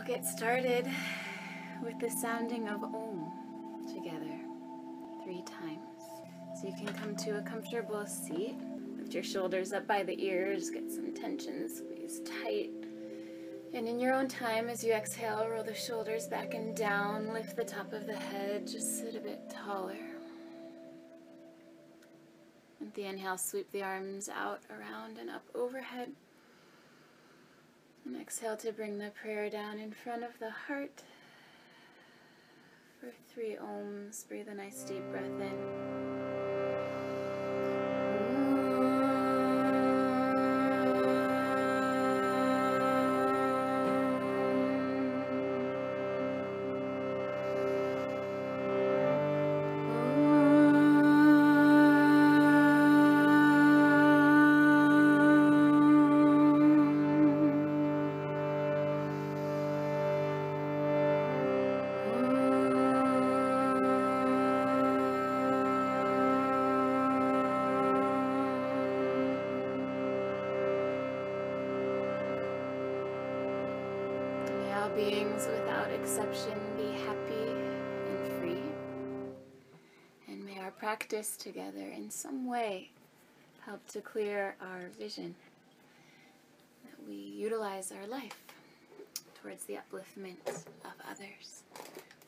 We'll get started with the sounding of Om together three times. So you can come to a comfortable seat. Lift your shoulders up by the ears, get some tension, squeeze tight. And in your own time, as you exhale, roll the shoulders back and down, lift the top of the head, just sit a bit taller. With the inhale, sweep the arms out, around, and up overhead. And exhale to bring the prayer down in front of the heart. For three Oms, breathe a nice deep breath in. Without exception be happy and free. And may our practice together in some way help to clear our vision. That we utilize our life towards the upliftment of others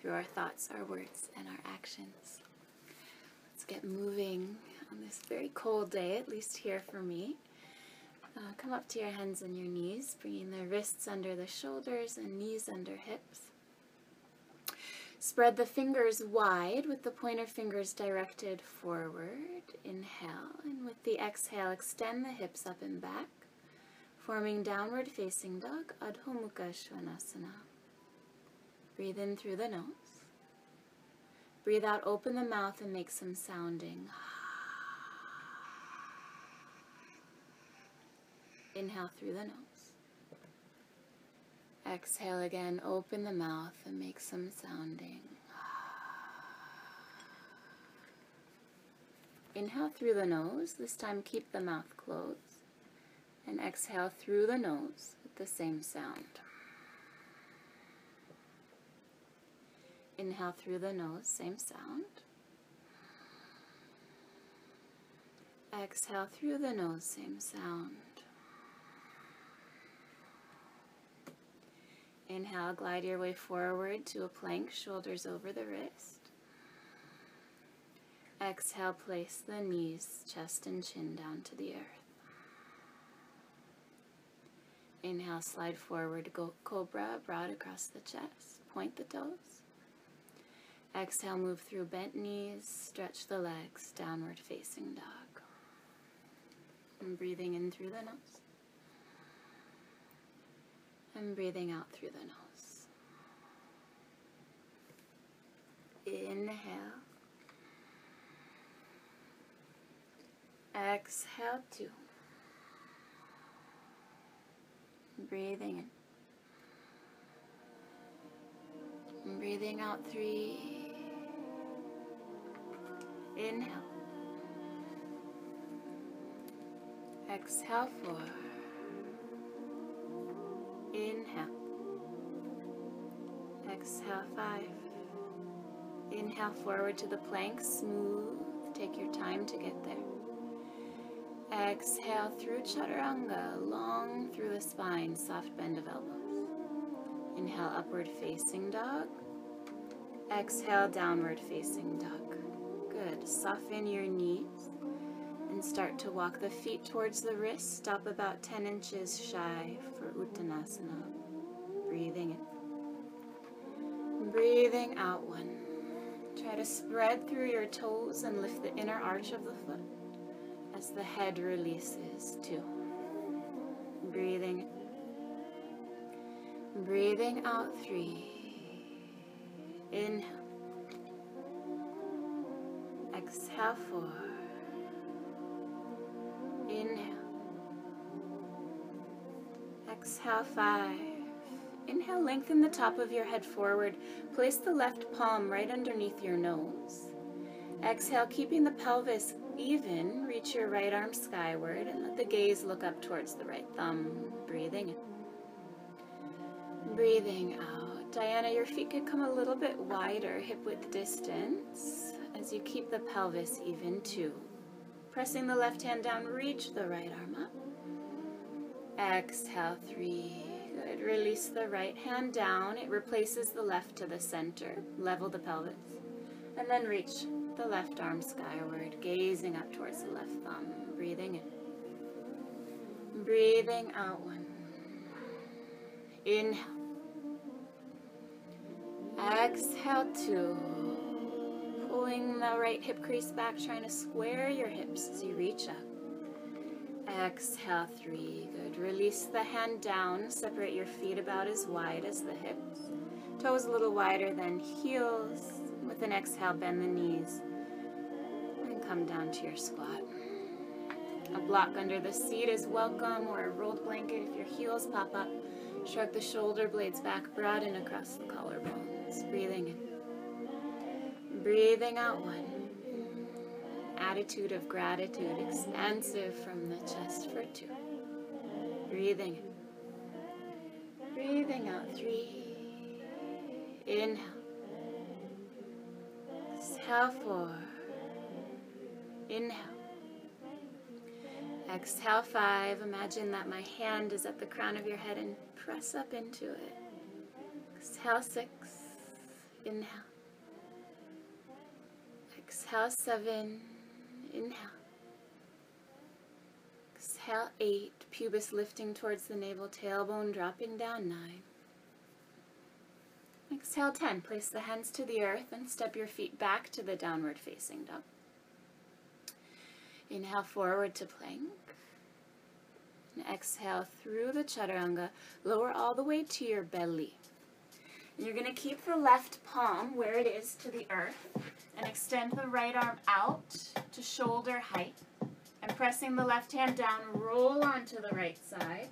through our thoughts, our words, and our actions. Let's get moving on this very cold day, at least here for me. Uh, come up to your hands and your knees, bringing the wrists under the shoulders and knees under hips. Spread the fingers wide with the pointer fingers directed forward. Inhale, and with the exhale, extend the hips up and back, forming downward facing dog, Adho Mukha Svanasana. Breathe in through the nose. Breathe out, open the mouth, and make some sounding. Inhale through the nose. Exhale again, open the mouth and make some sounding. Inhale through the nose, this time keep the mouth closed. And exhale through the nose with the same sound. Inhale through the nose, same sound. Exhale through the nose, same sound. Inhale, glide your way forward to a plank, shoulders over the wrist. Exhale, place the knees, chest and chin down to the earth. Inhale, slide forward, go cobra, broad across the chest, point the toes. Exhale, move through bent knees, stretch the legs, downward facing dog. And breathing in through the nose and breathing out through the nose. Inhale. Exhale two. Breathing in. breathing out three. Inhale. Exhale four. Inhale. Exhale, five. Inhale forward to the plank, smooth. Take your time to get there. Exhale through chaturanga, long through the spine, soft bend of elbows. Inhale, upward facing dog. Exhale, downward facing dog. Good. Soften your knees start to walk the feet towards the wrists. Stop about 10 inches shy for Uttanasana. Breathing in. Breathing out one. Try to spread through your toes and lift the inner arch of the foot as the head releases. Two. Breathing in. Breathing out three. Inhale. Exhale four. Exhale, five. Inhale, lengthen the top of your head forward. Place the left palm right underneath your nose. Exhale, keeping the pelvis even, reach your right arm skyward and let the gaze look up towards the right thumb. Breathing in. Breathing out. Diana, your feet could come a little bit wider, hip width distance, as you keep the pelvis even too. Pressing the left hand down, reach the right arm up. Exhale, three. Good. Release the right hand down. It replaces the left to the center. Level the pelvis. And then reach the left arm skyward, gazing up towards the left thumb. Breathing in. Breathing out one. Inhale. Exhale two. Pulling the right hip crease back, trying to square your hips as you reach up. Exhale three. Good. Release the hand down. Separate your feet about as wide as the hips. Toes a little wider than heels. With an exhale, bend the knees and come down to your squat. A block under the seat is welcome or a rolled blanket if your heels pop up. Shrug the shoulder blades back, broaden across the collarbones. Breathing in. Breathing out one. Attitude of gratitude, expansive from the chest for two. Breathing in. Breathing out three. Inhale. Exhale four. Inhale. Exhale five. Imagine that my hand is at the crown of your head and press up into it. Exhale six. Inhale. Exhale seven. Inhale. Exhale eight. Pubis lifting towards the navel, tailbone dropping down nine. Exhale 10. Place the hands to the earth and step your feet back to the downward facing dog. Inhale forward to plank. And exhale through the chaturanga. Lower all the way to your belly. And you're going to keep the left palm where it is to the earth and extend the right arm out to shoulder height. And pressing the left hand down, roll onto the right side.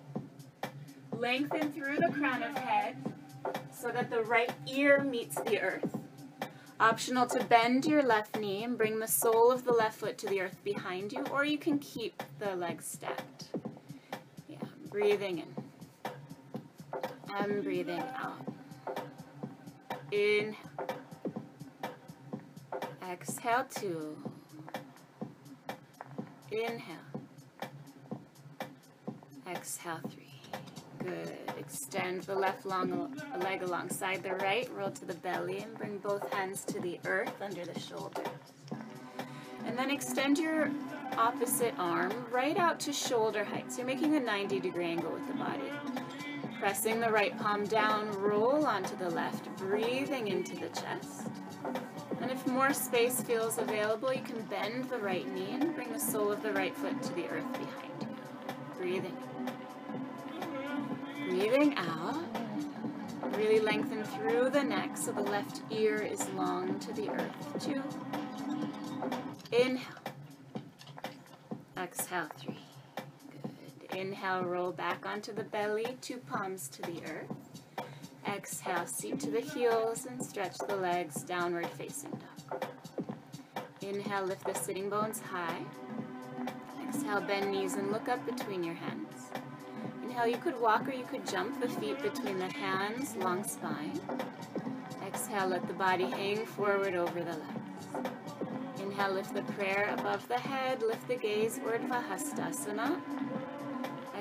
Lengthen through the crown of head so that the right ear meets the earth. Optional to bend your left knee and bring the sole of the left foot to the earth behind you, or you can keep the legs stacked. Yeah, breathing in and breathing out. Inhale. Exhale two. Inhale. Exhale three. Good. Extend the left long leg alongside the right. Roll to the belly and bring both hands to the earth under the shoulders. And then extend your opposite arm right out to shoulder height. So you're making a 90 degree angle with the body. Pressing the right palm down, roll onto the left, breathing into the chest. And if more space feels available, you can bend the right knee and bring the sole of the right foot to the earth behind you. Breathing. Breathing out. Really lengthen through the neck so the left ear is long to the earth. Two. Inhale. Exhale, three. Good. Inhale, roll back onto the belly, two palms to the earth. Exhale, seat to the heels and stretch the legs downward facing dog. Inhale, lift the sitting bones high. Exhale, bend knees and look up between your hands. Inhale, you could walk or you could jump the feet between the hands, long spine. Exhale, let the body hang forward over the legs. Inhale, lift the prayer above the head, lift the gaze, Urdhva Hastasana.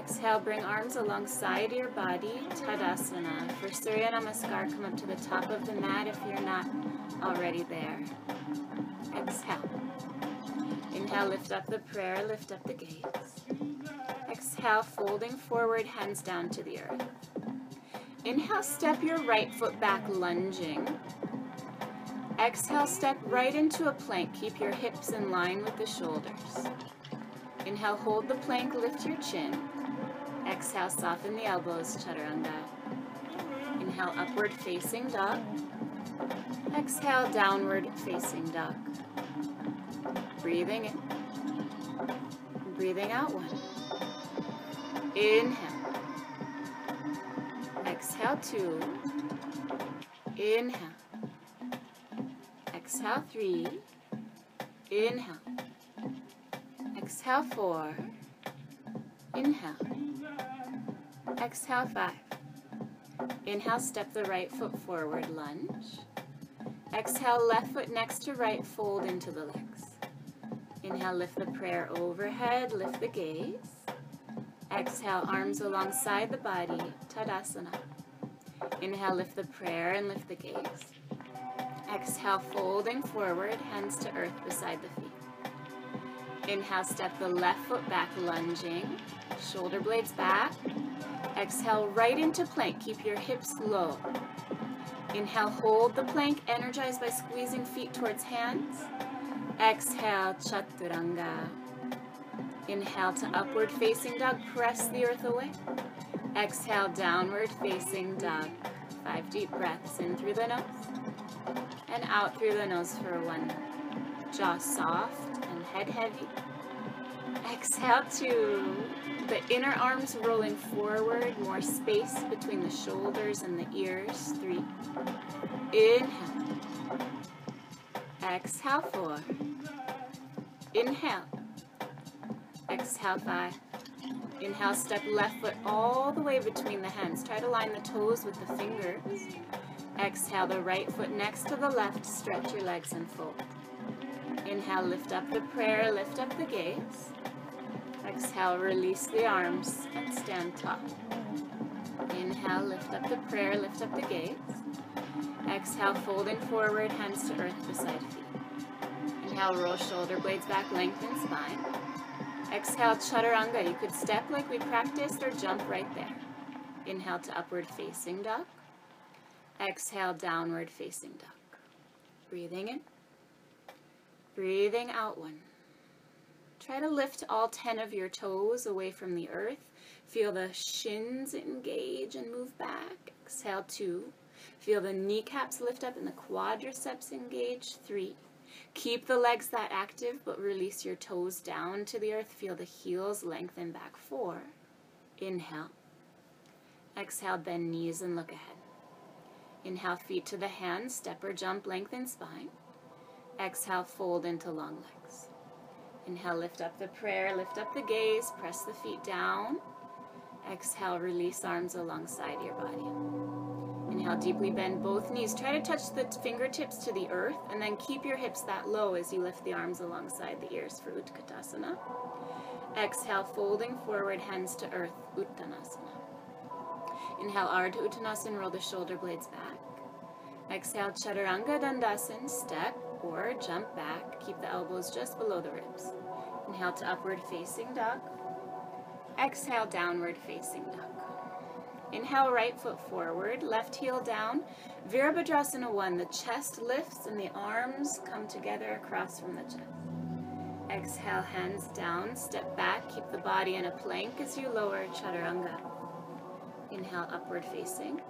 Exhale, bring arms alongside your body, Tadasana. For Surya Namaskar, come up to the top of the mat if you're not already there. Exhale. Inhale, lift up the prayer, lift up the gaze. Exhale, folding forward, hands down to the earth. Inhale, step your right foot back, lunging. Exhale, step right into a plank. Keep your hips in line with the shoulders. Inhale, hold the plank, lift your chin. Exhale, soften the elbows, chaturanga. Inhale, upward facing dog. Exhale, downward facing dog. Breathing in. Breathing out one. Inhale. Exhale two. Inhale. Exhale three. Inhale. Exhale four. Inhale. Exhale five. Inhale, step the right foot forward, lunge. Exhale, left foot next to right, fold into the legs. Inhale, lift the prayer overhead, lift the gaze. Exhale, arms alongside the body, Tadasana. Inhale, lift the prayer and lift the gaze. Exhale, folding forward, hands to earth beside the feet. Inhale, step the left foot back, lunging. Shoulder blades back. Exhale, right into plank. Keep your hips low. Inhale, hold the plank, Energize by squeezing feet towards hands. Exhale, chaturanga. Inhale to upward facing dog, press the earth away. Exhale, downward facing dog. Five deep breaths in through the nose and out through the nose for one. Jaw soft and head heavy. Exhale to the inner arms rolling forward, more space between the shoulders and the ears. Three. Inhale. Exhale, four. Inhale. Exhale, five. Inhale, step left foot all the way between the hands. Try to line the toes with the fingers. Exhale, the right foot next to the left. Stretch your legs and fold. Inhale, lift up the prayer, lift up the gaze. Exhale, release the arms and stand tall. Inhale, lift up the prayer, lift up the gaze. Exhale, folding forward, hands to earth beside feet. Inhale, roll shoulder blades back, lengthen spine. Exhale, chaturanga. You could step like we practiced or jump right there. Inhale to upward facing dog. Exhale, downward facing dog. Breathing in. Breathing out one. Try to lift all 10 of your toes away from the earth. Feel the shins engage and move back. Exhale, two. Feel the kneecaps lift up and the quadriceps engage. Three. Keep the legs that active, but release your toes down to the earth. Feel the heels lengthen back. Four. Inhale. Exhale, bend knees and look ahead. Inhale, feet to the hands, step or jump, lengthen spine. Exhale, fold into long legs. Inhale, lift up the prayer, lift up the gaze, press the feet down. Exhale, release arms alongside your body. Inhale, deeply bend both knees. Try to touch the fingertips to the earth and then keep your hips that low as you lift the arms alongside the ears for Utkatasana. Exhale, folding forward, hands to earth, Uttanasana. Inhale, Ardha Uttanasana, roll the shoulder blades back. Exhale, Chaturanga Dandasana, step or jump back. Keep the elbows just below the ribs. Inhale to upward facing dog. Exhale, downward facing dog. Inhale, right foot forward, left heel down. Virabhadrasana 1, the chest lifts and the arms come together across from the chest. Exhale, hands down, step back, keep the body in a plank as you lower Chaturanga. Inhale, upward facing.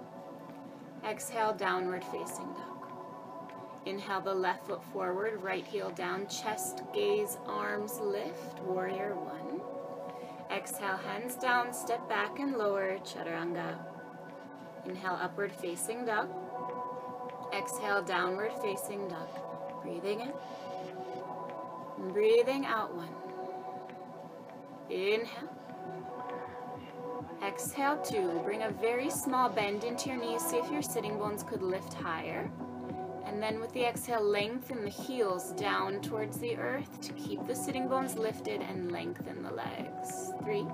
Exhale, downward facing dog. Inhale the left foot forward, right heel down, chest, gaze, arms lift, warrior one. Exhale, hands down, step back and lower, chaturanga. Inhale, upward facing dog. Exhale, downward facing dog. Breathing in. Breathing out one. Inhale. Exhale two. Bring a very small bend into your knees. See if your sitting bones could lift higher. And then with the exhale, lengthen the heels down towards the earth to keep the sitting bones lifted and lengthen the legs. Three.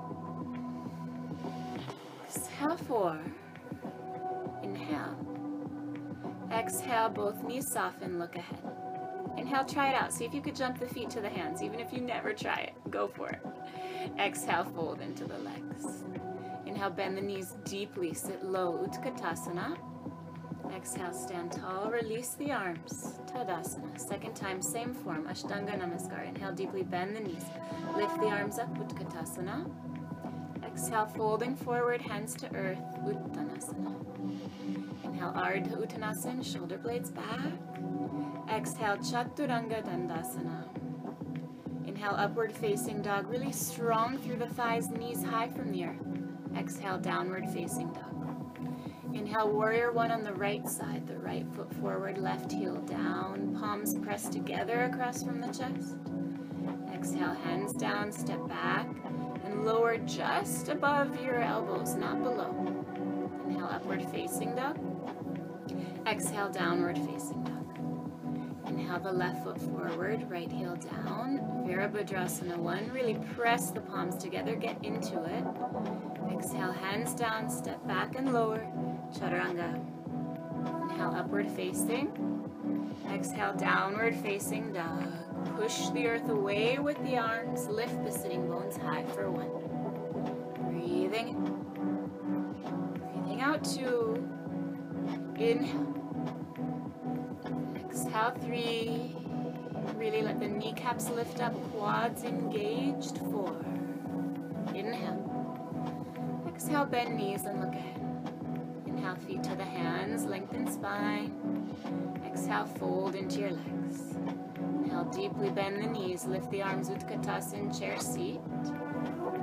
Exhale, four. Inhale. Exhale, both knees soften, look ahead. Inhale, try it out. See if you could jump the feet to the hands, even if you never try it. Go for it. Exhale, fold into the legs. Inhale, bend the knees deeply, sit low, Utkatasana. Exhale, stand tall, release the arms, Tadasana. Second time, same form, Ashtanga Namaskar. Inhale, deeply bend the knees, lift the arms up, Utkatasana. Exhale, folding forward, hands to earth, Uttanasana. Inhale, Ardha Uttanasana, shoulder blades back. Exhale, Chaturanga Dandasana. Inhale, upward facing dog, really strong through the thighs, knees high from the earth. Exhale, downward facing dog. Inhale, warrior one on the right side, the right foot forward, left heel down, palms pressed together across from the chest. Exhale, hands down, step back, and lower just above your elbows, not below. Inhale, upward facing dog. Exhale, downward facing dog. Inhale the left foot forward, right heel down. Virabhadrasana 1. Really press the palms together, get into it. Exhale, hands down, step back and lower. Chaturanga. Inhale, upward facing. Exhale, downward facing dog. Push the earth away with the arms. Lift the sitting bones high for one. Breathing in. Breathing out two. Inhale. Exhale three. Really let the kneecaps lift up, quads engaged. Four. Inhale. Exhale, bend knees and look ahead. Inhale, feet to the hands, lengthen spine. Exhale, fold into your legs. Inhale, deeply bend the knees, lift the arms, with Utkatasana, chair seat.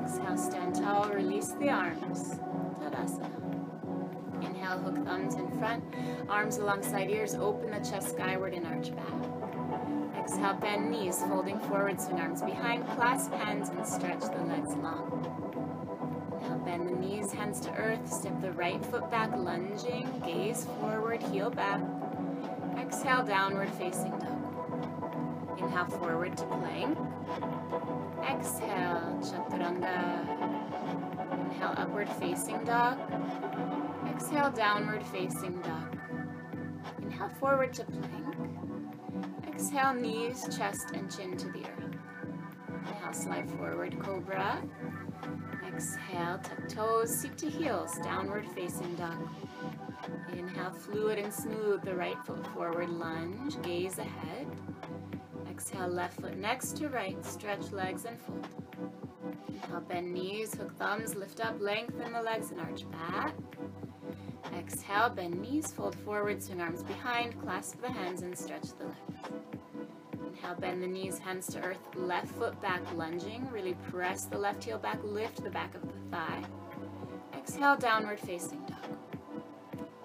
Exhale, stand tall, release the arms. Tadasana. Inhale, hook thumbs in front, arms alongside ears, open the chest skyward and arch back. Exhale, bend knees, folding forward, swing arms behind, clasp hands and stretch the legs long. Bend the knees, hands to earth, step the right foot back, lunging, gaze forward, heel back. Exhale, downward facing dog. Inhale, forward to plank. Exhale, chaturanga. Inhale, upward facing dog. Exhale, downward facing dog. Inhale, forward to plank. Exhale, knees, chest, and chin to the earth. Inhale, slide forward, cobra. Exhale, tuck toes, seat to heels, downward facing dog. Inhale, fluid and smooth, the right foot forward, lunge, gaze ahead. Exhale, left foot next to right, stretch legs and fold. Inhale, bend knees, hook thumbs, lift up, lengthen the legs and arch back. Exhale, bend knees, fold forward, swing arms behind, clasp the hands and stretch the legs. Inhale, bend the knees, hands to earth, left foot back, lunging. Really press the left heel back, lift the back of the thigh. Exhale, downward facing dog.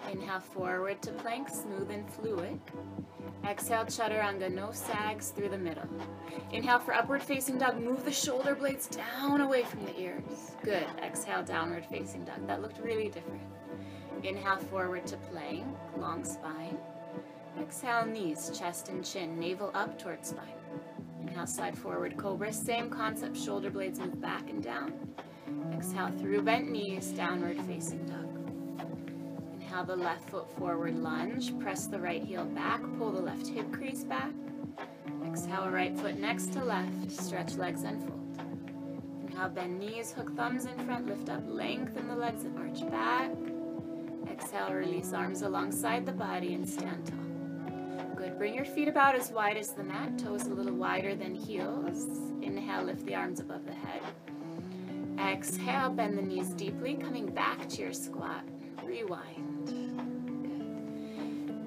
Inhale, forward to plank, smooth and fluid. Exhale, chaturanga, no sags through the middle. Inhale for upward facing dog, move the shoulder blades down away from the ears. Good. Exhale, downward facing dog. That looked really different. Inhale, forward to plank, long spine. Exhale, knees, chest and chin, navel up towards spine. Inhale, slide forward, cobra. Same concept, shoulder blades move back and down. Exhale, through bent knees, downward facing dog. Inhale, the left foot forward lunge. Press the right heel back, pull the left hip crease back. Exhale, right foot next to left. Stretch legs and fold. Inhale, bend knees, hook thumbs in front, lift up, lengthen the legs and arch back. Exhale, release arms alongside the body and stand tall. Good. Bring your feet about as wide as the mat, toes a little wider than heels. Inhale, lift the arms above the head. Exhale, bend the knees deeply, coming back to your squat. Rewind.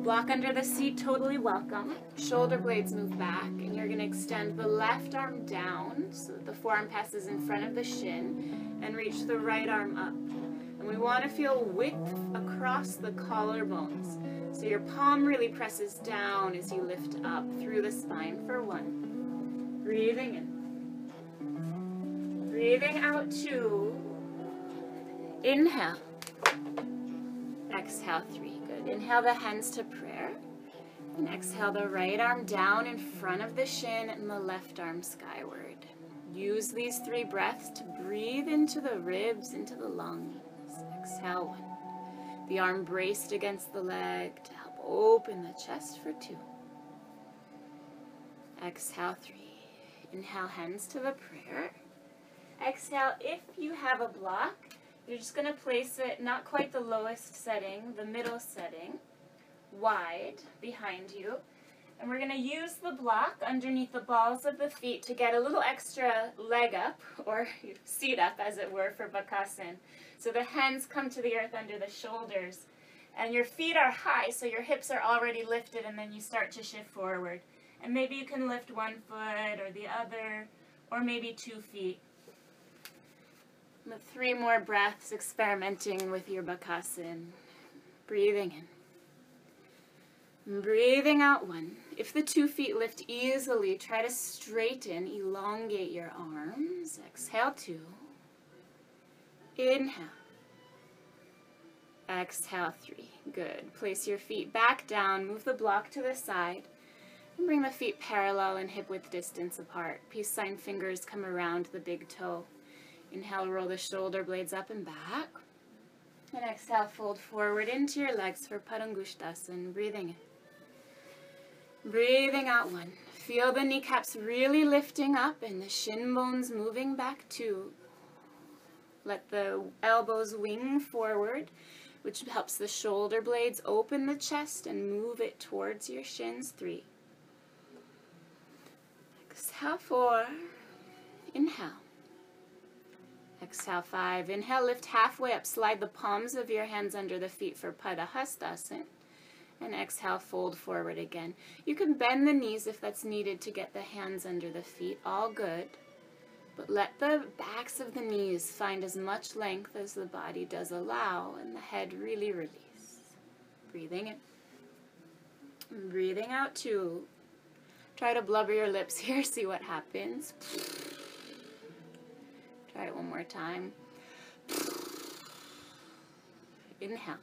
Block under the seat, totally welcome. Shoulder blades move back, and you're going to extend the left arm down so that the forearm passes in front of the shin, and reach the right arm up. And we want to feel width across the collarbones. So your palm really presses down as you lift up through the spine for one. Breathing in. Breathing out two. Inhale. Exhale three. Good. Inhale the hands to prayer. And exhale the right arm down in front of the shin and the left arm skyward. Use these three breaths to breathe into the ribs, into the lungs. Exhale one. The arm braced against the leg to help open the chest for two. Exhale three. Inhale, hands to the prayer. Exhale, if you have a block, you're just going to place it not quite the lowest setting, the middle setting, wide behind you. And we're going to use the block underneath the balls of the feet to get a little extra leg up, or seat up as it were, for Bakasana. So the hands come to the earth under the shoulders. And your feet are high, so your hips are already lifted, and then you start to shift forward. And maybe you can lift one foot or the other, or maybe two feet. With three more breaths, experimenting with your Bakasana. Breathing in. breathing out one. If the two feet lift easily, try to straighten, elongate your arms. Exhale two. Inhale. Exhale, three. Good. Place your feet back down. Move the block to the side. And bring the feet parallel and hip width distance apart. Peace sign fingers come around the big toe. Inhale, roll the shoulder blades up and back. And exhale, fold forward into your legs for Padangusthasana. Breathing in. Breathing out one. Feel the kneecaps really lifting up and the shin bones moving back too. Let the elbows wing forward which helps the shoulder blades open the chest and move it towards your shins. Three. Exhale, four. Inhale. Exhale, five. Inhale, lift halfway up. Slide the palms of your hands under the feet for Padahastasana. And exhale, fold forward again. You can bend the knees if that's needed to get the hands under the feet. All good. But let the backs of the knees find as much length as the body does allow and the head really release. Breathing in. breathing out too. Try to blubber your lips here, see what happens. Try it one more time. Inhale.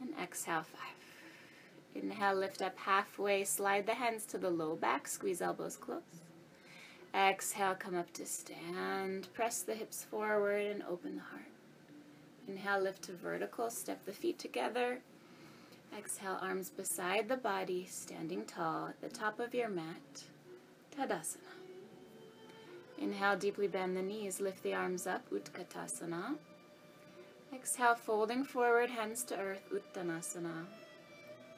And exhale five. Inhale, lift up halfway, slide the hands to the low back, squeeze elbows close. Exhale, come up to stand. Press the hips forward and open the heart. Inhale, lift to vertical. Step the feet together. Exhale, arms beside the body, standing tall at the top of your mat. Tadasana. Inhale, deeply bend the knees. Lift the arms up. Utkatasana. Exhale, folding forward, hands to earth. Uttanasana.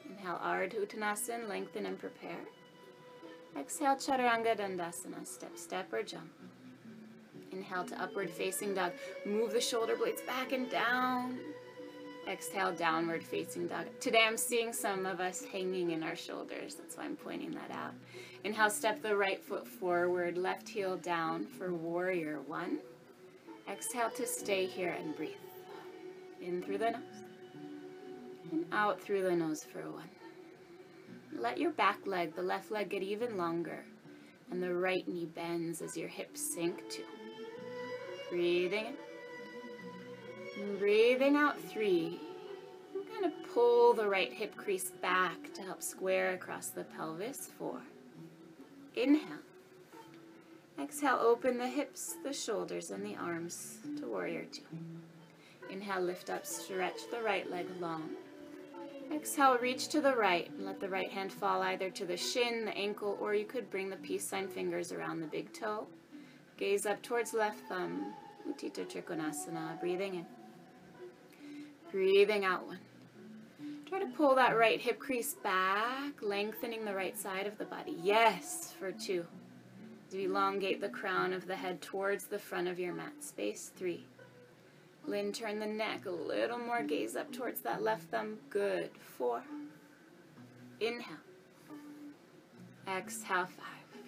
Inhale, Ardha Uttanasana. Lengthen and prepare. Exhale, Chaturanga Dandasana, step, step, or jump. Inhale to upward facing dog. Move the shoulder blades back and down. Exhale, downward facing dog. Today I'm seeing some of us hanging in our shoulders. That's why I'm pointing that out. Inhale, step the right foot forward, left heel down for warrior one. Exhale to stay here and breathe. In through the nose and out through the nose for one. Let your back leg, the left leg, get even longer. And the right knee bends as your hips sink too. Breathing in. breathing out three. Going to pull the right hip crease back to help square across the pelvis. Four. Inhale. Exhale, open the hips, the shoulders, and the arms to warrior two. Inhale, lift up, stretch the right leg long. Exhale, reach to the right and let the right hand fall either to the shin, the ankle, or you could bring the peace sign fingers around the big toe. Gaze up towards left thumb, Utthita Trikonasana, breathing in. Breathing out one. Try to pull that right hip crease back, lengthening the right side of the body. Yes, for two. As elongate the crown of the head towards the front of your mat space. Three. Lynn, turn the neck a little more. Gaze up towards that left thumb. Good. Four. Inhale. Exhale, five.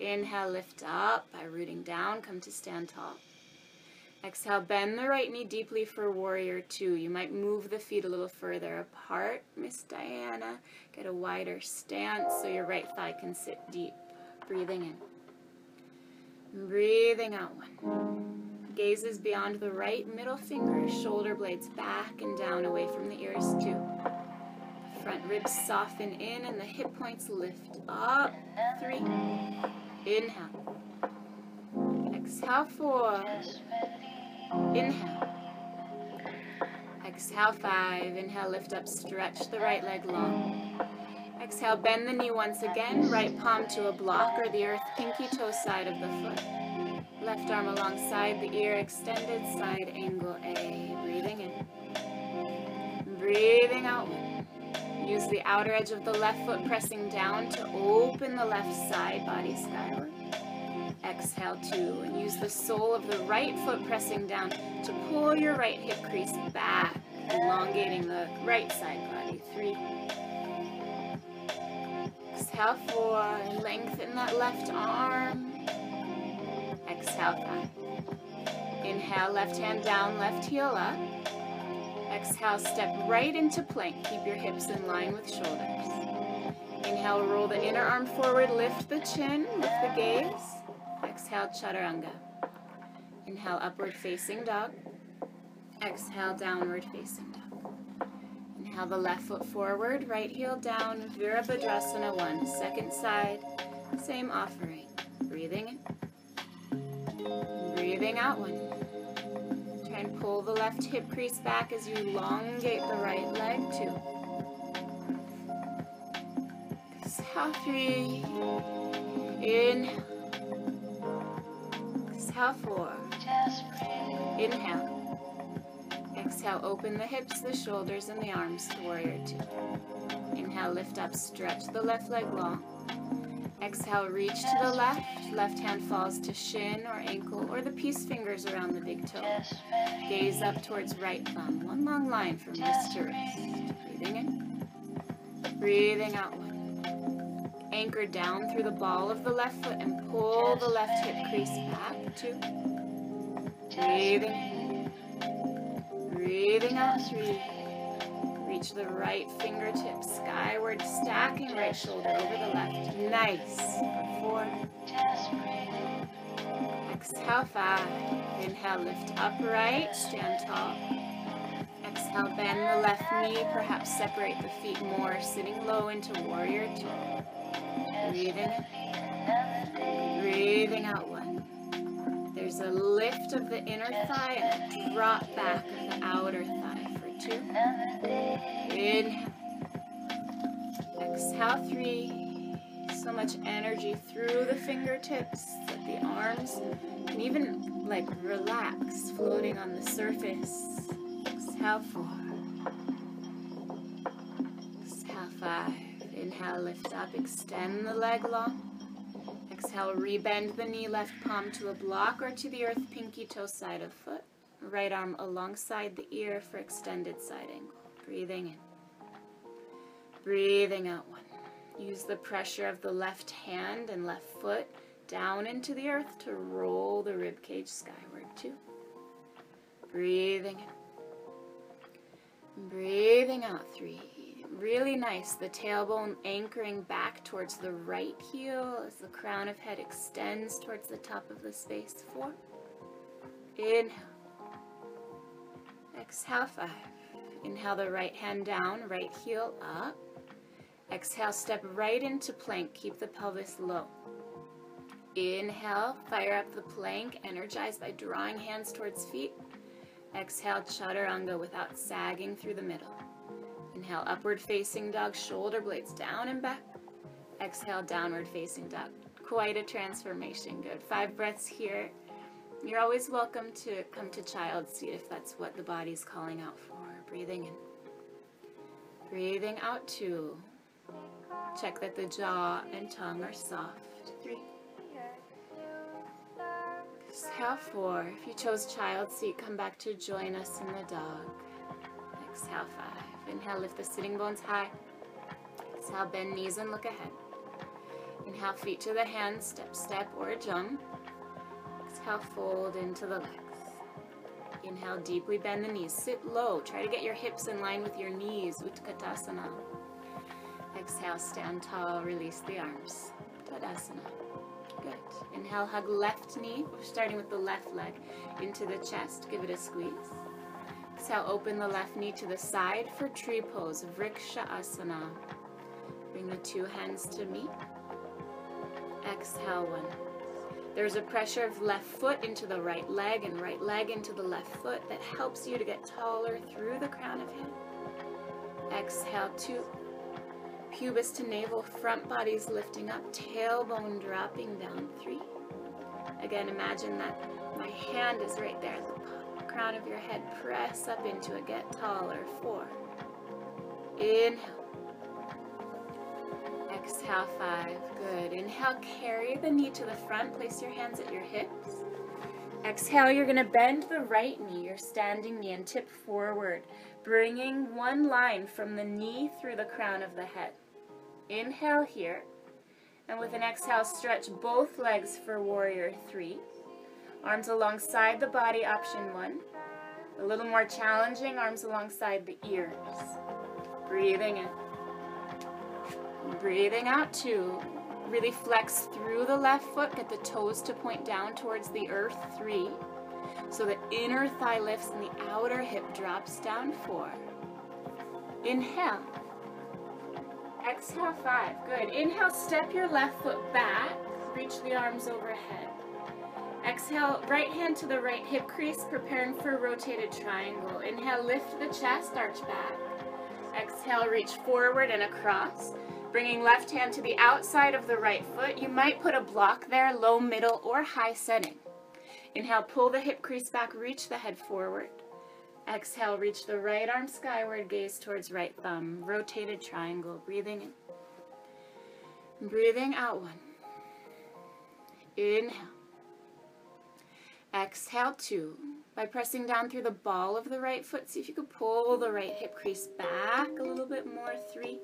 Inhale, lift up by rooting down. Come to stand tall. Exhale, bend the right knee deeply for warrior two. You might move the feet a little further apart, Miss Diana. Get a wider stance so your right thigh can sit deep. Breathing in. Breathing out one. Gazes beyond the right middle finger, shoulder blades back and down away from the ears too. Front ribs soften in and the hip points lift up. Three. Inhale. Exhale, four. Inhale. Exhale, five. Inhale, lift up, stretch the right leg long. Exhale, bend the knee once again, right palm to a block or the earth pinky toe side of the foot. Left arm alongside the ear, extended side angle A. Breathing in. Breathing out. Use the outer edge of the left foot pressing down to open the left side, body skyward. Exhale two, and use the sole of the right foot pressing down to pull your right hip crease back, elongating the right side body. Three. Exhale four, lengthen that left arm. Exhale. Inhale, left hand down, left heel up. Exhale, step right into plank. Keep your hips in line with shoulders. Inhale, roll the inner arm forward, lift the chin, lift the gaze. Exhale, chaturanga. Inhale, upward facing dog. Exhale, downward facing dog. Inhale the left foot forward, right heel down, Virabhadrasana 1. Second side, same offering. Breathing in. Breathing out one. Try and pull the left hip crease back as you elongate the right leg. Two. Exhale, three. Inhale. Exhale, four. Inhale. Exhale, open the hips, the shoulders, and the arms to warrior two. Inhale, lift up, stretch the left leg long. Exhale, reach to the left. Left hand falls to shin or ankle or the peace fingers around the big toe. Gaze up towards right thumb. One long line from wrist to wrist. Breathing in. Breathing out one. Anchor down through the ball of the left foot and pull the left hip crease back. Two. Breathing in. Breathing out three. Reach the right fingertips skyward, stacking right shoulder over the left. Nice. Four. Exhale, five. Inhale, lift upright, stand tall. Exhale, bend the left knee, perhaps separate the feet more, sitting low into warrior two. Breathing. In, breathing out one. There's a lift of the inner thigh and a drop back of the outer thigh two. Inhale. Exhale, three. So much energy through the fingertips that the arms can even like relax, floating on the surface. Exhale, four. Exhale, five. Inhale, lift up, extend the leg long. Exhale, rebend the knee, left palm to a block or to the earth, pinky toe side of foot. Right arm alongside the ear for extended side angle. Breathing in. Breathing out one. Use the pressure of the left hand and left foot down into the earth to roll the rib cage skyward. Two. Breathing in. Breathing out. Three. Really nice. The tailbone anchoring back towards the right heel as the crown of head extends towards the top of the space. Four. Inhale. Exhale, five. Inhale the right hand down, right heel up. Exhale, step right into plank. Keep the pelvis low. Inhale, fire up the plank, Energize by drawing hands towards feet. Exhale, chaturanga without sagging through the middle. Inhale, upward facing dog, shoulder blades down and back. Exhale, downward facing dog. Quite a transformation. Good. Five breaths here. You're always welcome to come to child seat if that's what the body's calling out for. Breathing in. Breathing out two. Check that the jaw and tongue are soft. Three. Exhale four. If you chose child's seat, come back to join us in the dog. Exhale five. Inhale, lift the sitting bones high. Exhale, bend knees and look ahead. Inhale, feet to the hands, step, step, or jump. Exhale, fold into the legs. Inhale, deeply bend the knees. Sit low. Try to get your hips in line with your knees. Utkatasana. Exhale, stand tall. Release the arms. Tadasana. Good. Inhale, hug left knee. We're starting with the left leg into the chest. Give it a squeeze. Exhale, open the left knee to the side for tree pose. Vriksha Asana. Bring the two hands to meet. Exhale, one. There's a pressure of left foot into the right leg and right leg into the left foot that helps you to get taller through the crown of head. Exhale, two. Pubis to navel, front body's lifting up, tailbone dropping down, three. Again, imagine that my hand is right there, the crown of your head, press up into it, get taller, four. Inhale. Exhale, five. Good. Inhale, carry the knee to the front. Place your hands at your hips. Exhale, you're going to bend the right knee, your standing knee, and tip forward, bringing one line from the knee through the crown of the head. Inhale here. And with an exhale, stretch both legs for warrior three. Arms alongside the body, option one. A little more challenging, arms alongside the ears. Breathing in. Breathing out two. Really flex through the left foot. Get the toes to point down towards the earth. Three. So the inner thigh lifts and the outer hip drops down. Four. Inhale. Exhale, five. Good. Inhale, step your left foot back. Reach the arms overhead. Exhale, right hand to the right hip crease, preparing for a rotated triangle. Inhale, lift the chest, arch back. Exhale, reach forward and across. Bringing left hand to the outside of the right foot. You might put a block there, low, middle, or high setting. Inhale, pull the hip crease back, reach the head forward. Exhale, reach the right arm skyward, gaze towards right thumb. Rotated triangle, breathing in. Breathing out one. Inhale. Exhale, two. By pressing down through the ball of the right foot, see if you could pull the right hip crease back a little bit more. Three.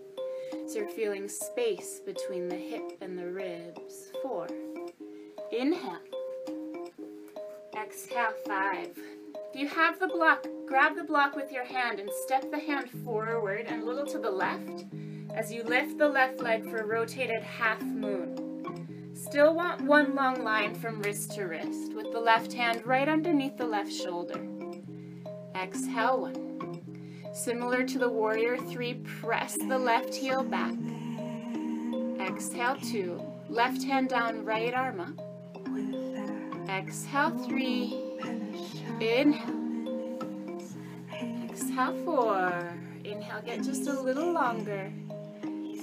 You're feeling space between the hip and the ribs. Four. Inhale. Exhale, five. If you have the block, grab the block with your hand and step the hand forward and a little to the left as you lift the left leg for rotated half moon. Still want one long line from wrist to wrist with the left hand right underneath the left shoulder. Exhale one. Similar to the warrior three, press the left heel back. Exhale two. Left hand down, right arm up. Exhale three. Inhale. Exhale four. Inhale, get just a little longer.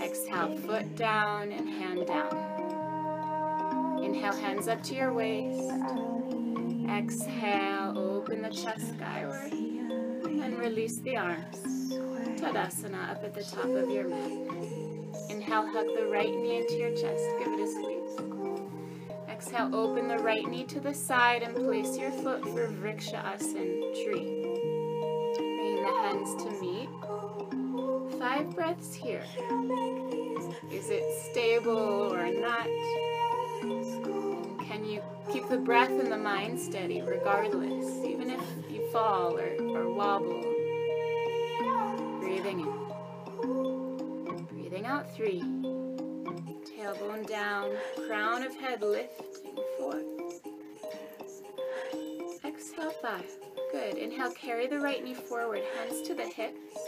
Exhale, foot down and hand down. Inhale, hands up to your waist. Exhale, open the chest skyward. And release the arms. Tadasana up at the top of your mat. Inhale, hug the right knee into your chest. Give it a squeeze. Exhale, open the right knee to the side and place your foot for Vrikshasana tree. Bring the hands to meet. Five breaths here. Is it stable or not? Can you keep the breath and the mind steady regardless, even if fall or, or wobble? Breathing in. Breathing out three. Tailbone down, crown of head lifting four. Exhale five. Good. Inhale, carry the right knee forward, hands to the hips.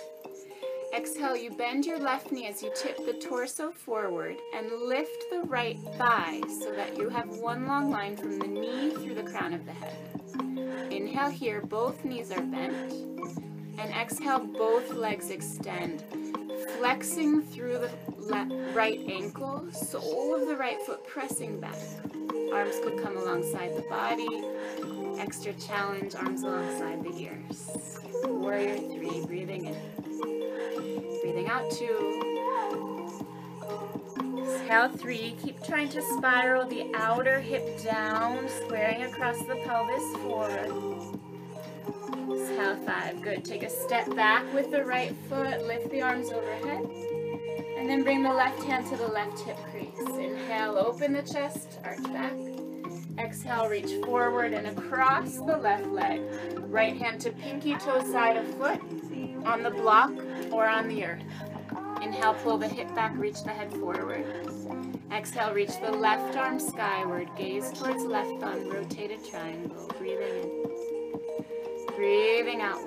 Exhale, you bend your left knee as you tip the torso forward and lift the right thigh so that you have one long line from the knee through the crown of the head. Inhale here, both knees are bent. And exhale, both legs extend, flexing through the right ankle, sole of the right foot pressing back. Arms could come alongside the body. Extra challenge, arms alongside the ears. Warrior three, breathing in. Breathing out two. Exhale three. Keep trying to spiral the outer hip down, squaring across the pelvis. Four. Five. Good. Take a step back with the right foot. Lift the arms overhead. And then bring the left hand to the left hip crease. Inhale, open the chest, arch back. Exhale, reach forward and across the left leg. Right hand to pinky toe side of foot on the block or on the earth. Inhale, pull the hip back, reach the head forward. Exhale, reach the left arm skyward, gaze towards left thumb, rotated triangle. Breathing in. Breathing out.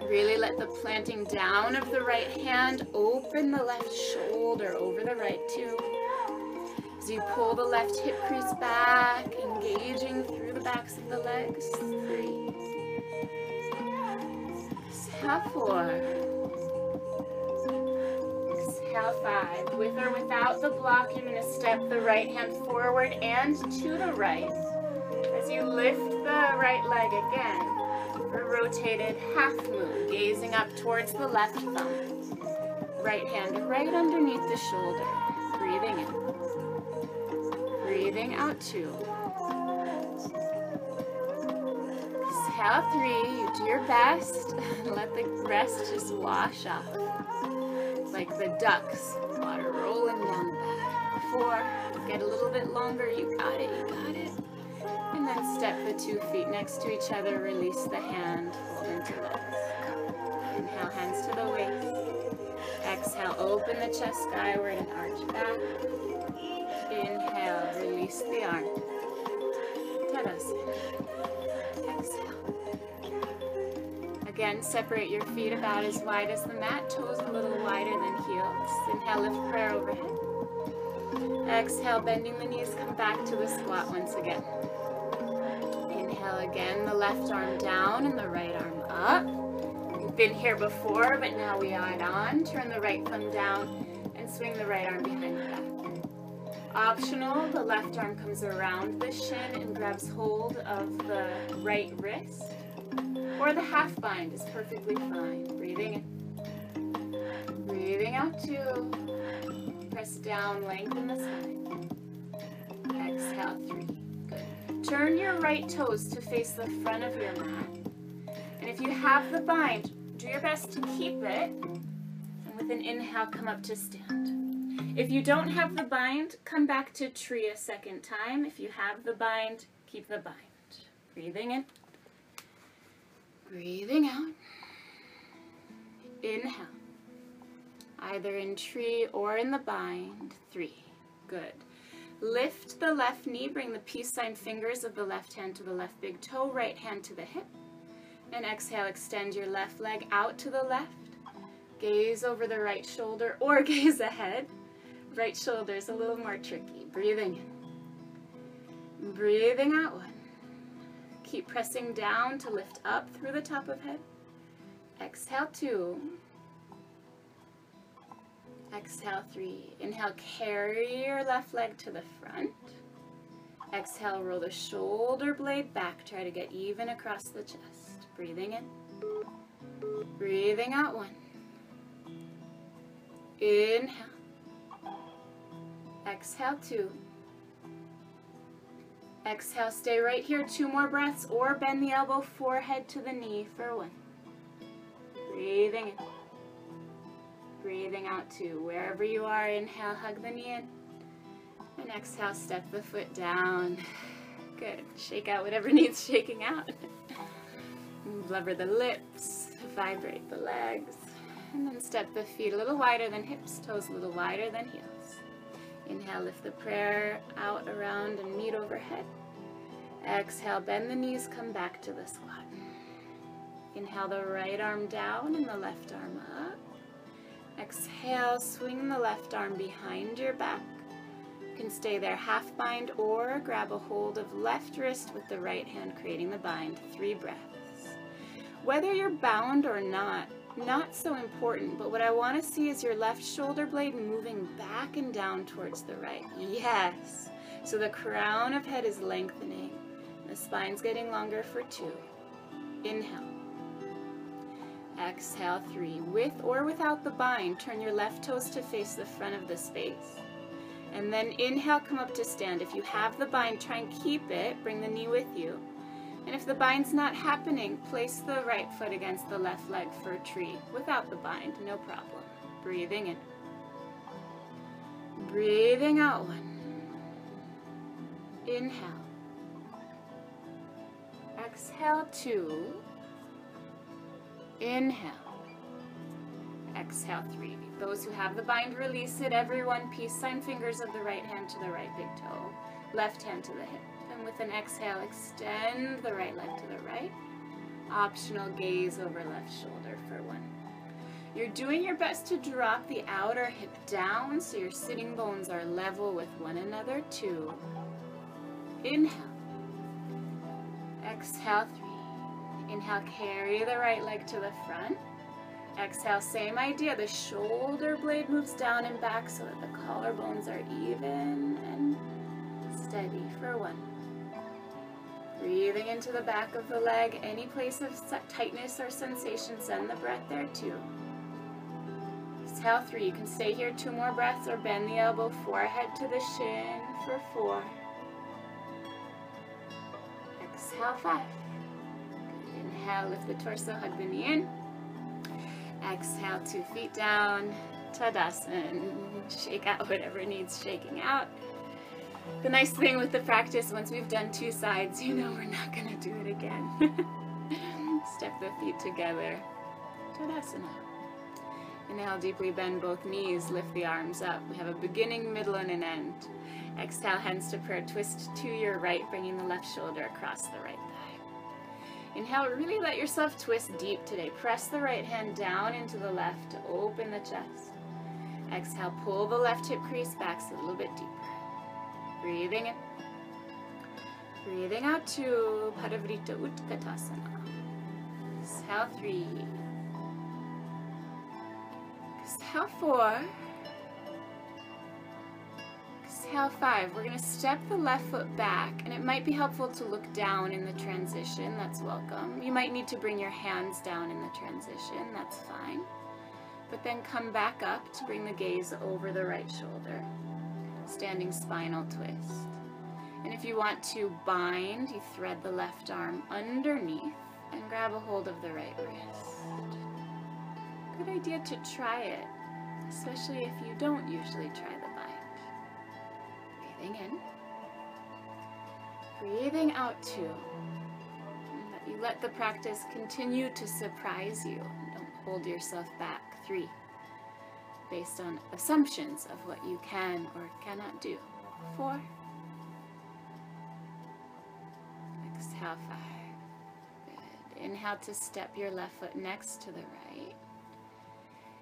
Really let the planting down of the right hand open the left shoulder over the right too. As you pull the left hip crease back, engaging through the backs of the legs. Exhale, four exhale five. With or without the block, you're going to step the right hand forward and to the right. As you lift the right leg again, a rotated half moon, gazing up towards the left thumb. Right hand right underneath the shoulder. Breathing in. Breathing out two. Exhale three. You do your best. Let the rest just wash off like the ducks. Water rolling down the back. Four. Get a little bit longer. You got it. You got it. And then step the two feet next to each other. Release the hand. Hold into legs. Inhale, hands to the waist. Exhale, open the chest skyward and arch back. Inhale, release the arm. Tadasana. exhale. Again, separate your feet about as wide as the mat, toes a little wider than heels. Inhale, lift prayer overhead. Exhale, bending the knees, come back to the squat once again. Inhale again, the left arm down and the right arm up. We've been here before, but now we add on. Turn the right thumb down and swing the right arm behind the back. Optional, the left arm comes around the shin and grabs hold of the right wrist. Or the half bind is perfectly fine. Breathing in. Breathing out two. Press down, lengthen the spine. Exhale three. Turn your right toes to face the front of your mat. And if you have the bind, do your best to keep it. And with an inhale, come up to stand. If you don't have the bind, come back to tree a second time. If you have the bind, keep the bind. Breathing in. Breathing out. Inhale. Either in tree or in the bind. Three. Good. Lift the left knee, bring the peace sign fingers of the left hand to the left big toe, right hand to the hip. And exhale, extend your left leg out to the left. Gaze over the right shoulder or gaze ahead. Right shoulder is a little more tricky. Breathing in. Breathing out one. Keep pressing down to lift up through the top of head. Exhale two. Exhale three. Inhale, carry your left leg to the front. Exhale, roll the shoulder blade back. Try to get even across the chest. Breathing in. Breathing out one. Inhale. Exhale two. Exhale, stay right here, two more breaths, or bend the elbow forehead to the knee for one. Breathing in. Breathing out two. Wherever you are, inhale, hug the knee in. And exhale, step the foot down. Good. Shake out whatever needs shaking out. Blubber the lips, vibrate the legs. And then step the feet a little wider than hips, toes a little wider than heels. Inhale, lift the prayer out, around, and meet overhead. Exhale, bend the knees, come back to the squat. Inhale the right arm down and the left arm up. Exhale, swing the left arm behind your back. You can stay there half bind or grab a hold of left wrist with the right hand creating the bind. Three breaths. Whether you're bound or not, not so important, but what I want to see is your left shoulder blade moving back and down towards the right. Yes. So the crown of head is lengthening. The spine's getting longer for two. Inhale. Exhale, three. With or without the bind, turn your left toes to face the front of the space. And then inhale, come up to stand. If you have the bind, try and keep it. Bring the knee with you. And if the bind's not happening, place the right foot against the left leg for a tree without the bind, no problem. Breathing in. Breathing out one. Inhale. Exhale two. Inhale. Exhale three. Those who have the bind, release it. Everyone, peace sign fingers of the right hand to the right big toe. Left hand to the hip And with an exhale, extend the right leg to the right. Optional gaze over left shoulder for one. You're doing your best to drop the outer hip down so your sitting bones are level with one another. Two. Inhale. Exhale, three. Inhale, carry the right leg to the front. Exhale, same idea. The shoulder blade moves down and back so that the collarbones are even and steady for one. Breathing into the back of the leg, any place of tightness or sensation, send the breath there too. Exhale three, you can stay here two more breaths or bend the elbow forehead to the shin for four. Exhale five. Inhale, lift the torso, hug the knee in. Exhale, two feet down, Tadasana. Shake out whatever needs shaking out. The nice thing with the practice, once we've done two sides, you know we're not going to do it again. Step the feet together. Tadasana. Inhale, deeply bend both knees, lift the arms up. We have a beginning, middle, and an end. Exhale, hands to prayer, twist to your right, bringing the left shoulder across the right thigh. Inhale, really let yourself twist deep today. Press the right hand down into the left to open the chest. Exhale, pull the left hip crease back a little bit deeper. Breathing in. Breathing out two, Parivrtta Utkatasana. Exhale three. Exhale four. Exhale five. We're going to step the left foot back, and it might be helpful to look down in the transition. That's welcome. You might need to bring your hands down in the transition. That's fine. But then come back up to bring the gaze over the right shoulder. Standing spinal twist. And if you want to bind, you thread the left arm underneath and grab a hold of the right wrist. Good idea to try it, especially if you don't usually try bind. Breathing in. Breathing out two. You let the practice continue to surprise you. Don't hold yourself back. Three. Based on assumptions of what you can or cannot do. Four. Exhale, five. Good. Inhale to step your left foot next to the right.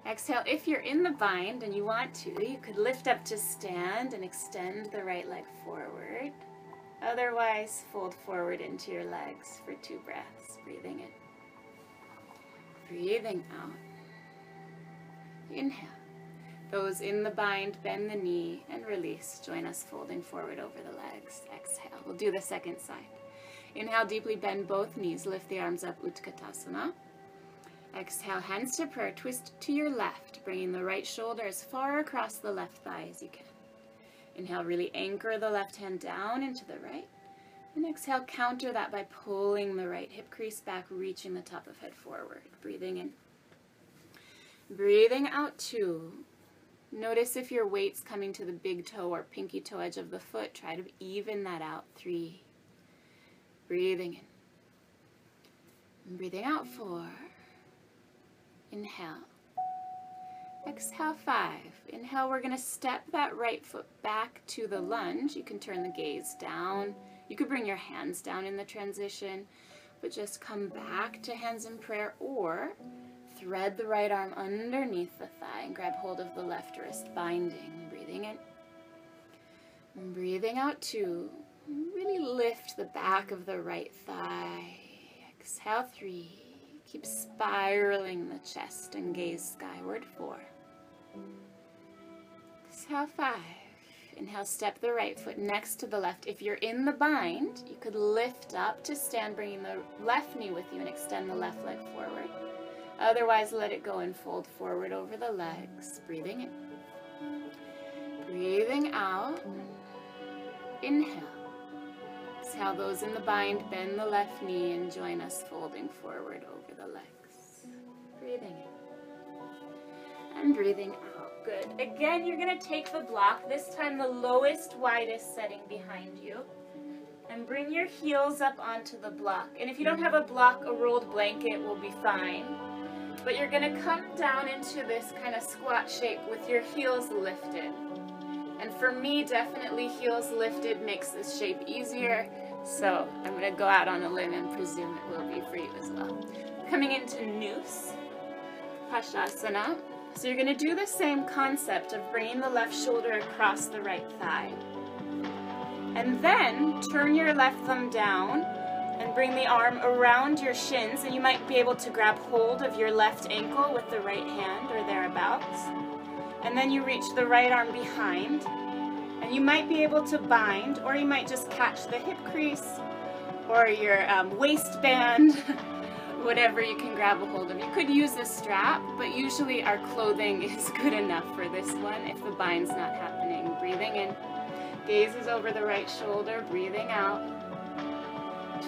Exhale, if you're in the bind and you want to, you could lift up to stand and extend the right leg forward. Otherwise, fold forward into your legs for two breaths. Breathing in. Breathing out. Inhale. Those in the bind, bend the knee and release. Join us folding forward over the legs. Exhale. We'll do the second side. Inhale, deeply bend both knees. Lift the arms up, Utkatasana. Exhale, hands to prayer. Twist to your left, bringing the right shoulder as far across the left thigh as you can. Inhale, really anchor the left hand down into the right. And exhale, counter that by pulling the right hip crease back, reaching the top of head forward. Breathing in. Breathing out two. Notice if your weight's coming to the big toe or pinky toe edge of the foot. Try to even that out. Three. Breathing in. breathing out four. Inhale. Exhale five. Inhale, we're going to step that right foot back to the lunge. You can turn the gaze down. You could bring your hands down in the transition, but just come back to hands in prayer or thread the right arm underneath the thigh and grab hold of the left wrist, binding. Breathing in. And breathing out two. Really lift the back of the right thigh. Exhale, three. Keep spiraling the chest and gaze skyward, four. Exhale, five. Inhale, step the right foot next to the left. If you're in the bind, you could lift up to stand, bringing the left knee with you and extend the left leg forward. Otherwise, let it go and fold forward over the legs. Breathing in. Breathing out. Inhale. Exhale, those in the bind, bend the left knee and join us folding forward over Breathing in. And breathing out. Good. Again, you're going to take the block, this time the lowest, widest setting behind you. And bring your heels up onto the block. And if you don't have a block, a rolled blanket will be fine. But you're going to come down into this kind of squat shape with your heels lifted. And for me, definitely heels lifted makes this shape easier. So I'm going to go out on a limb and presume it will be for you as well. Coming into Noose, Pashasana. So you're going to do the same concept of bringing the left shoulder across the right thigh. And then turn your left thumb down and bring the arm around your shins and you might be able to grab hold of your left ankle with the right hand or thereabouts. And then you reach the right arm behind and you might be able to bind, or you might just catch the hip crease or your um, waistband, whatever you can grab a hold of. You could use a strap, but usually our clothing is good enough for this one if the bind's not happening. Breathing in, gazes over the right shoulder, breathing out.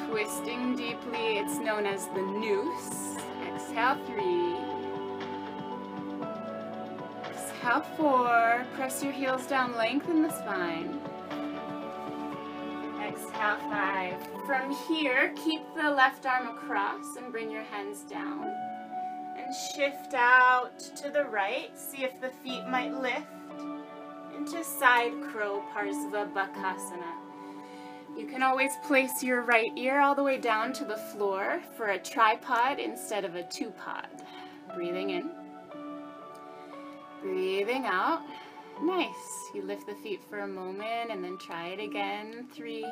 Twisting deeply, it's known as the noose. Exhale, three. Exhale, four. Press your heels down, lengthen the spine. Exhale, five. From here, keep the left arm across and bring your hands down. And shift out to the right. See if the feet might lift into side crow, Parsva Bakasana. You can always place your right ear all the way down to the floor for a tripod instead of a two-pod. Breathing in. Breathing out. Nice. You lift the feet for a moment and then try it again. Three.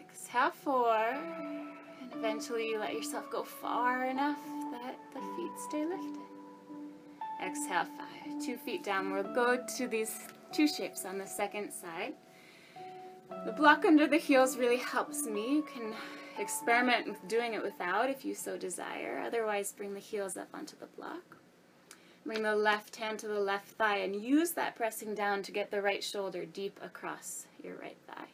Exhale, four. And eventually you let yourself go far enough that the feet stay lifted. Exhale, five. Two feet down. We'll go to these two shapes on the second side. The block under the heels really helps me. You can experiment with doing it without if you so desire. Otherwise, bring the heels up onto the block. Bring the left hand to the left thigh and use that pressing down to get the right shoulder deep across your right thigh.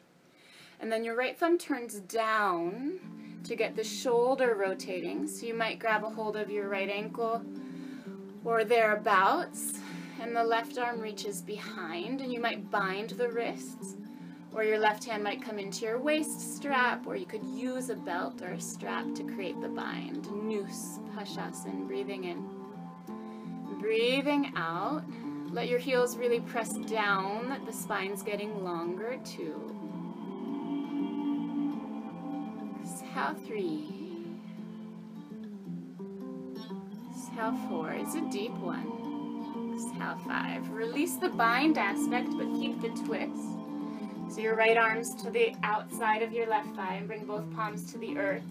And then your right thumb turns down to get the shoulder rotating. So you might grab a hold of your right ankle or thereabouts and the left arm reaches behind and you might bind the wrists or your left hand might come into your waist strap or you could use a belt or a strap to create the bind. Noose, Pashasana, breathing in. Breathing out. Let your heels really press down. The spine's getting longer too. Exhale three. Exhale four. It's a deep one. Exhale five. Release the bind aspect, but keep the twist. So your right arms to the outside of your left thigh and bring both palms to the earth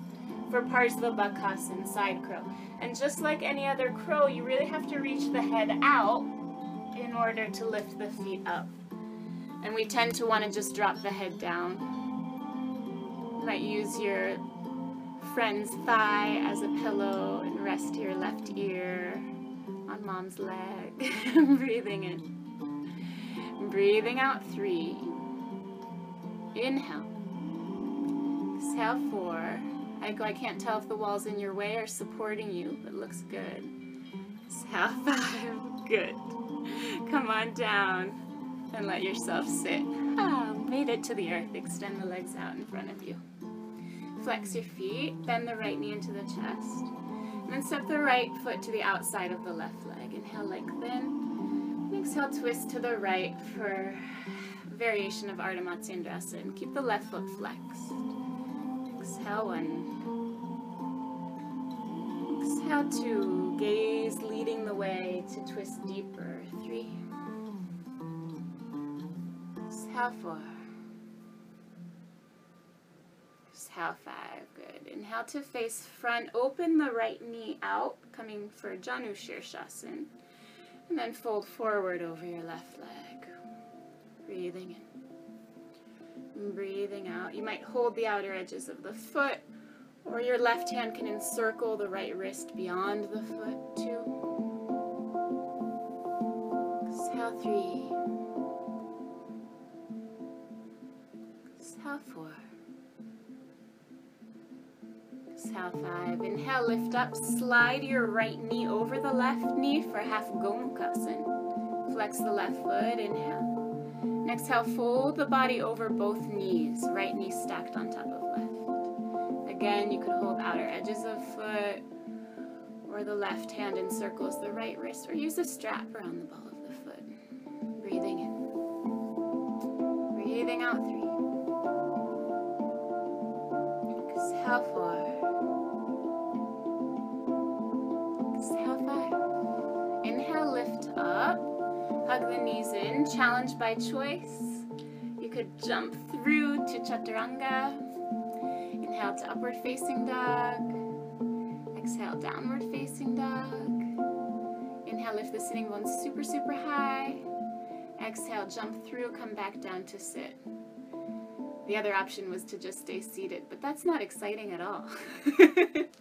for Parsva Bakasana, side crow. And just like any other crow, you really have to reach the head out in order to lift the feet up. And we tend to want to just drop the head down. You might use your friend's thigh as a pillow and rest your left ear on mom's leg. Breathing in. Breathing out three. Inhale. Exhale four. I, I can't tell if the walls in your way are supporting you, but looks good. Exhale five. Good. Come on down and let yourself sit. Ah, made it to the earth. Extend the legs out in front of you. Flex your feet. Bend the right knee into the chest. And then step the right foot to the outside of the left leg. Inhale, lengthen. Exhale, twist to the right for variation of Ardha Matsyendrasana. Keep the left foot flexed. Exhale one. Exhale two. Gaze leading the way to twist deeper. Three. Exhale four. Exhale five. Good. Inhale to face front. Open the right knee out, coming for Janu Shirshasana. And then fold forward over your left leg. Breathing in. And breathing out. You might hold the outer edges of the foot, or your left hand can encircle the right wrist beyond the foot, too. Exhale three. Exhale four. Exhale five. Inhale, lift up. Slide your right knee over the left knee for half Gomukhasana. Flex the left foot. Inhale. Exhale, fold the body over both knees. Right knee stacked on top of left. Again, you could hold outer edges of foot, or the left hand encircles the right wrist, or use a strap around the ball of the foot. Breathing in. Breathing out three. Exhale four. Hug the knees in. Challenge by choice. You could jump through to chaturanga. Inhale to upward facing dog. Exhale, downward facing dog. Inhale, lift the sitting bones super, super high. Exhale, jump through, come back down to sit. The other option was to just stay seated, but that's not exciting at all.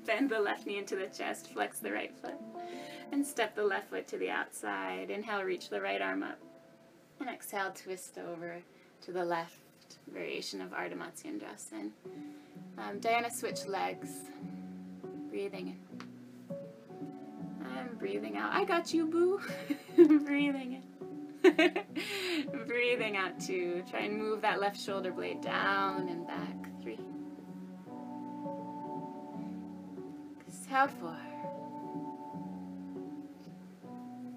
Bend the left knee into the chest, flex the right foot, and step the left foot to the outside. Inhale, reach the right arm up. And exhale, twist over to the left, variation of Ardha Matsyendrasana. Um, Diana, switch legs. Breathing in. I'm breathing out. I got you, boo. breathing in. Breathing out two. Try and move that left shoulder blade down and back. Three. Exhale four.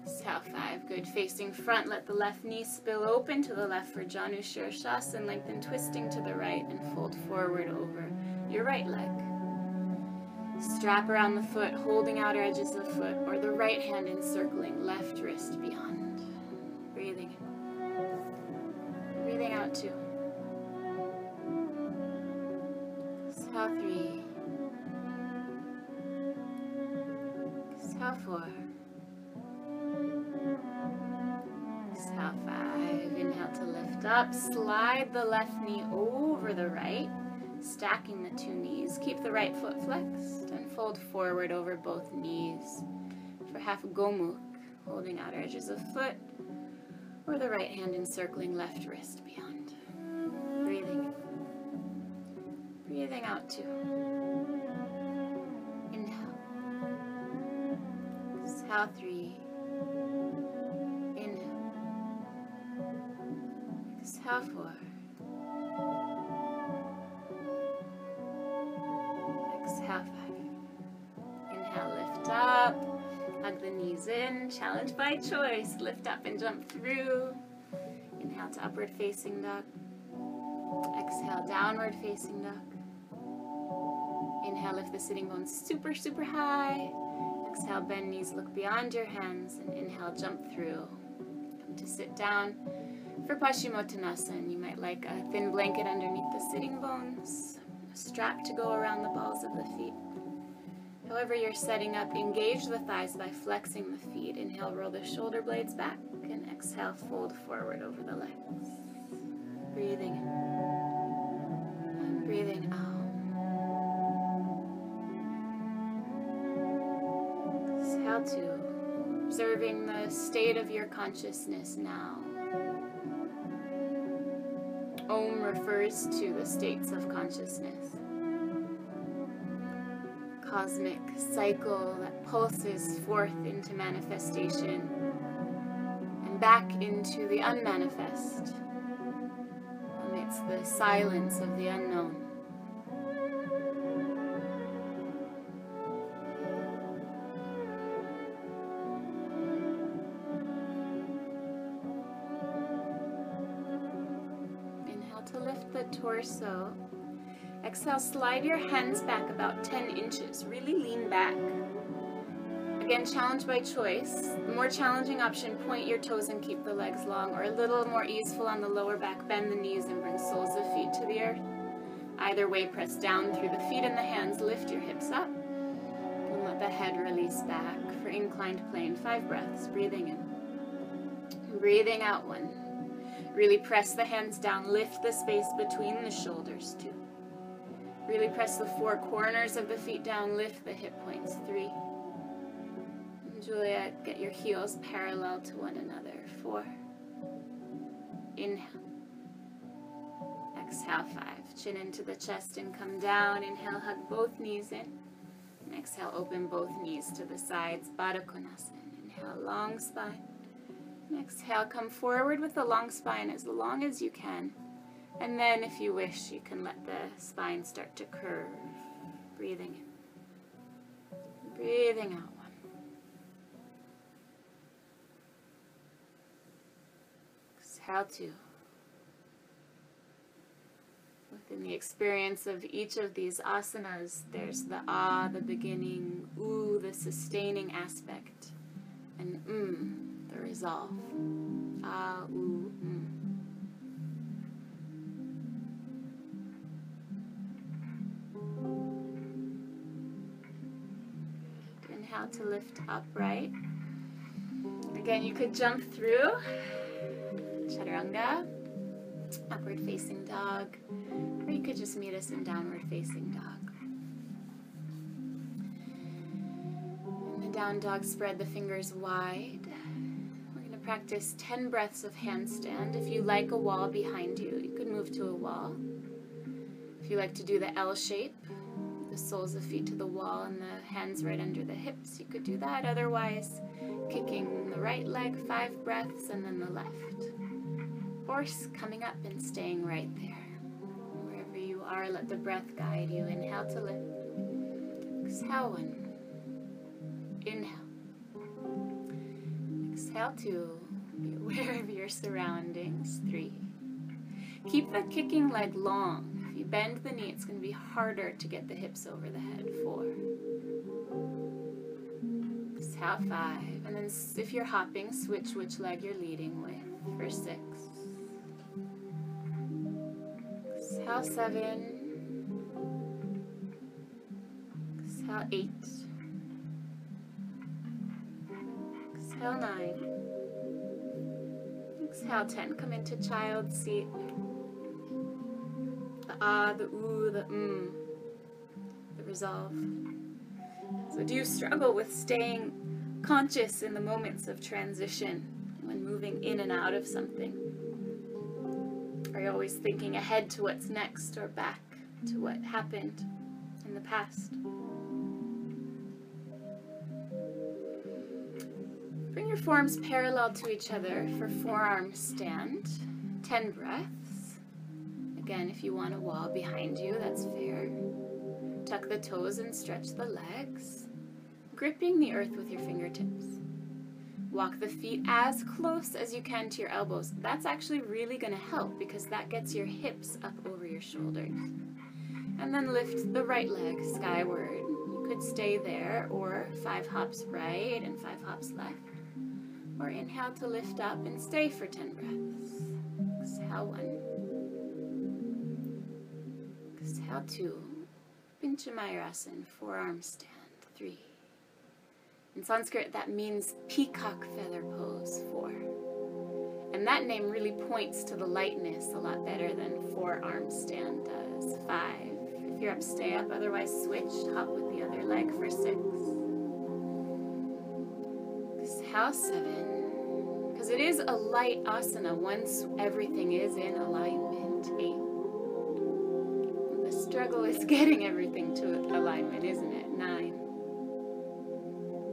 Exhale 5, good. Facing front, let the left knee spill open to the left for Janushirshasana. Lengthen, twisting to the right and fold forward over your right leg. Strap around the foot, holding outer edges of the foot, or the right hand encircling left wrist beyond. Breathing in. Breathing out two. Exhale 3. Exhale 4. Up. Slide the left knee over the right stacking the two knees. Keep the right foot flexed and fold forward over both knees for half gomukh, holding outer edges of foot, or the right hand encircling left wrist beyond. Breathing Breathing out two. Inhale. Exhale three. Exhale four. up. Hug the knees in. Challenge by choice. Lift up and jump through. Inhale to upward facing dog. Exhale, downward facing dog. Inhale, lift the sitting bones super, super high. Exhale, bend knees, look beyond your hands. And inhale, jump through. Come to sit down for Paschimottanasana. You might like a thin blanket underneath the sitting bones. A strap to go around the balls of the feet. However you're setting up, engage the thighs by flexing the feet. Inhale, roll the shoulder blades back, and exhale, fold forward over the legs. Breathing in and breathing out. Exhale two, observing the state of your consciousness now. Om refers to the states of consciousness cosmic cycle that pulses forth into manifestation and back into the unmanifest amidst the silence of the unknown. Exhale, slide your hands back about 10 inches. Really lean back. Again, challenge by choice. The more challenging option, point your toes and keep the legs long, or a little more easeful on the lower back, bend the knees and bring soles of feet to the earth. Either way, press down through the feet and the hands, lift your hips up, and let the head release back for inclined plane. Five breaths, breathing in. Breathing out one. Really press the hands down, lift the space between the shoulders, two. Really press the four corners of the feet down, lift the hip points, three. And Juliet, get your heels parallel to one another, four. Inhale. Exhale, five. Chin into the chest and come down. Inhale, hug both knees in. And exhale, open both knees to the sides, Baddha Konasana. Inhale, long spine. And exhale, come forward with the long spine as long as you can. And then, if you wish, you can let the spine start to curve. Breathing in. Breathing out one. Exhale two. Within the experience of each of these asanas, there's the ah, the beginning, oo, the sustaining aspect, and mm, the resolve. Ah, oo, mm. How to lift upright. Again, you could jump through chaturanga, upward facing dog, or you could just meet us in downward facing dog. In the down dog, spread the fingers wide. We're going to practice 10 breaths of handstand. If you like a wall behind you, you could move to a wall. If you like to do the L shape, the soles of feet to the wall and the hands right under the hips. You could do that. Otherwise, kicking the right leg five breaths and then the left. Or coming up and staying right there. Wherever you are, let the breath guide you. Inhale to lift. Exhale one. Inhale. Exhale. Exhale two. Be aware of your surroundings. Three. Keep the kicking leg long. If you bend the knee, it's going to be harder to get the hips over the head. Four. Exhale five. And then if you're hopping, switch which leg you're leading with for six. Exhale seven. Exhale eight. Exhale nine. Exhale 10. Come into child seat. The ah, the ooh, the mm. The resolve. So, do you struggle with staying conscious in the moments of transition when moving in and out of something? Are you always thinking ahead to what's next or back to what happened in the past? Bring your forms parallel to each other for forearm stand. 10 breaths. Again, if you want a wall behind you, that's fair. Tuck the toes and stretch the legs, gripping the earth with your fingertips. Walk the feet as close as you can to your elbows. That's actually really going to help because that gets your hips up over your shoulders. And then lift the right leg skyward. You could stay there or five hops right and five hops left. Or inhale to lift up and stay for 10 breaths. Exhale one. Exhale two. Pincha Mayurasana, forearm stand. Three. In Sanskrit, that means peacock feather pose. Four. And that name really points to the lightness a lot better than forearm stand does. Five. If you're up, stay up. Otherwise, switch. Hop with the other leg for six. Exhale, seven. Because it is a light asana once everything is in alignment. Eight. Struggle is getting everything to alignment, isn't it? Nine.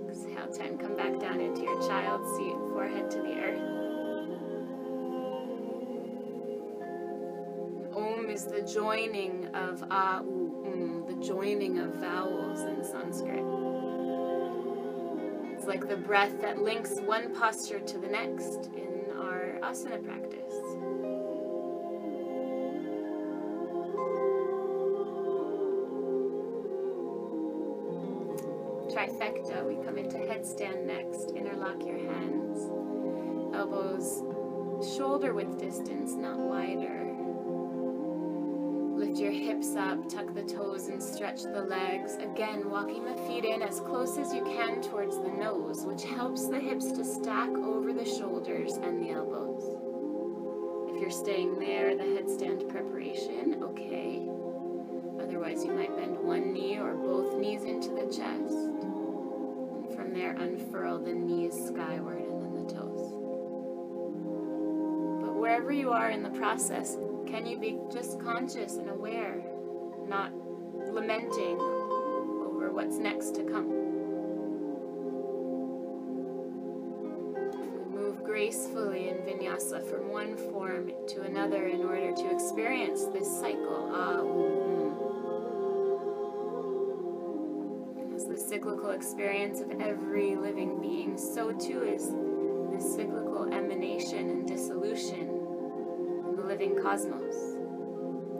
Exhale, ten. Come back down into your child seat, forehead to the earth. Om is the joining of a, u, um, the joining of vowels in Sanskrit. It's like the breath that links one posture to the next in our asana practice. Your hands. Elbows shoulder width distance, not wider. Lift your hips up, tuck the toes and stretch the legs. Again, walking the feet in as close as you can towards the nose, which helps the hips to stack over the shoulders and the elbows. If you're staying there, the headstand preparation, okay. Otherwise, you might bend one knee or both knees into the chest. There, unfurl the knees skyward and then the toes. But wherever you are in the process, can you be just conscious and aware, not lamenting over what's next to come? We move gracefully in vinyasa from one form to another in order to experience this cycle. Ah, cyclical experience of every living being, so too is this cyclical emanation and dissolution in the living cosmos,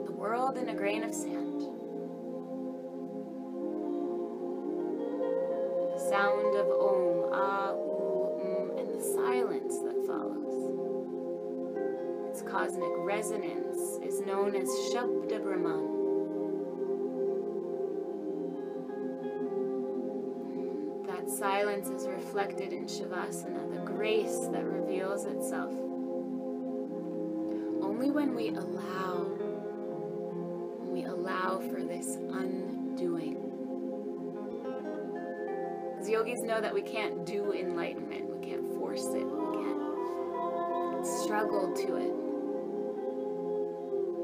the world in a grain of sand. The sound of Om, Ah, Um, and the silence that follows. Its cosmic resonance is known as Shabda Brahman. Silence is reflected in Shavasana, the grace that reveals itself only when we allow, when we allow for this undoing. Because yogis know that we can't do enlightenment, we can't force it, we can't struggle to it.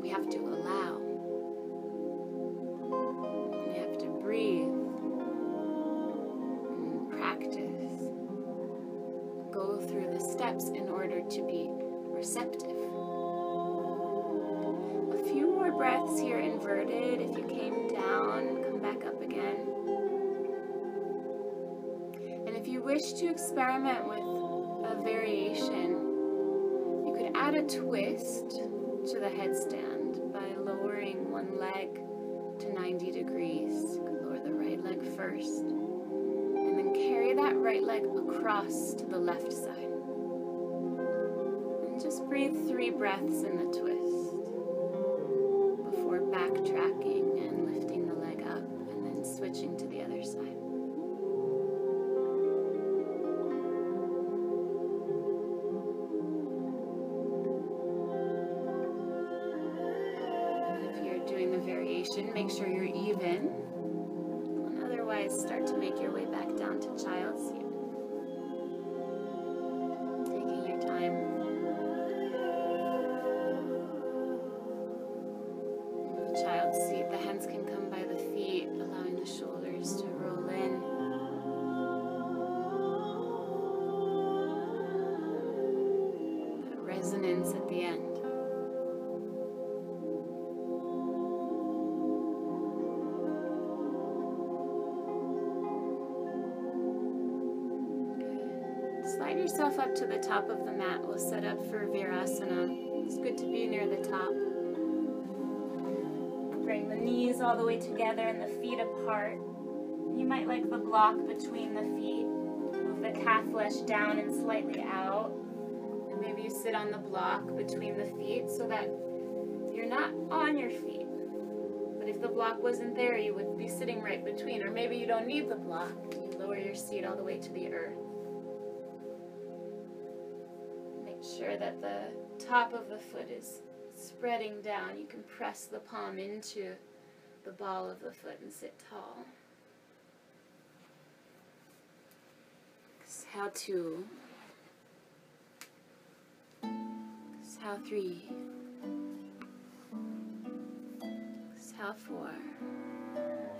We have to to be receptive A few more breaths here inverted. If you came down, come back up again. And if you wish to experiment with a variation, you could add a twist to the headstand by lowering one leg to 90 degrees. You could lower the right leg first, and then carry that right leg across to the left side. Three breaths in the twist before backtracking and lifting the leg up and then switching to the other side. If you're doing the variation, make sure you're even. And otherwise, start to make your way back down to child's up to the top of the mat. We'll set up for Virasana. It's good to be near the top. Bring the knees all the way together and the feet apart. You might like the block between the feet. Move the calf flesh down and slightly out. And maybe you sit on the block between the feet so that you're not on your feet. But if the block wasn't there, you would be sitting right between. Or maybe you don't need the block. You lower your seat all the way to the earth. The top of the foot is spreading down. You can press the palm into the ball of the foot and sit tall. Exhale two. Exhale three. Exhale four.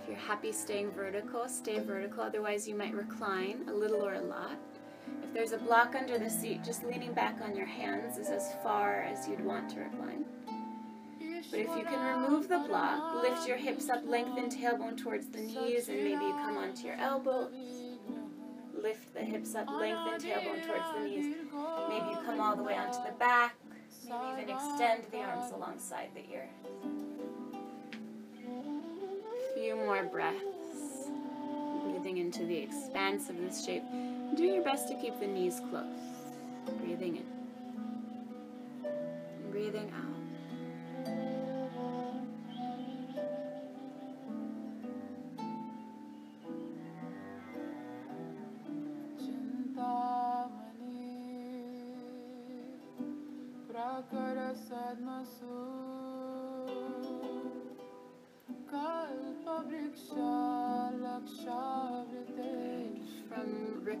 If you're happy staying vertical, stay vertical. Otherwise, you might recline a little or a lot. If there's a block under the seat, just leaning back on your hands is as far as you'd want to recline. But if you can remove the block, lift your hips up, lengthen tailbone towards the knees, and maybe you come onto your elbows. Lift the hips up, lengthen tailbone towards the knees. Maybe you come all the way onto the back. Maybe even extend the arms alongside the ears. Few more breaths. Breathing into the expanse of this shape. Do your best to keep the knees close. Breathing in. And breathing out.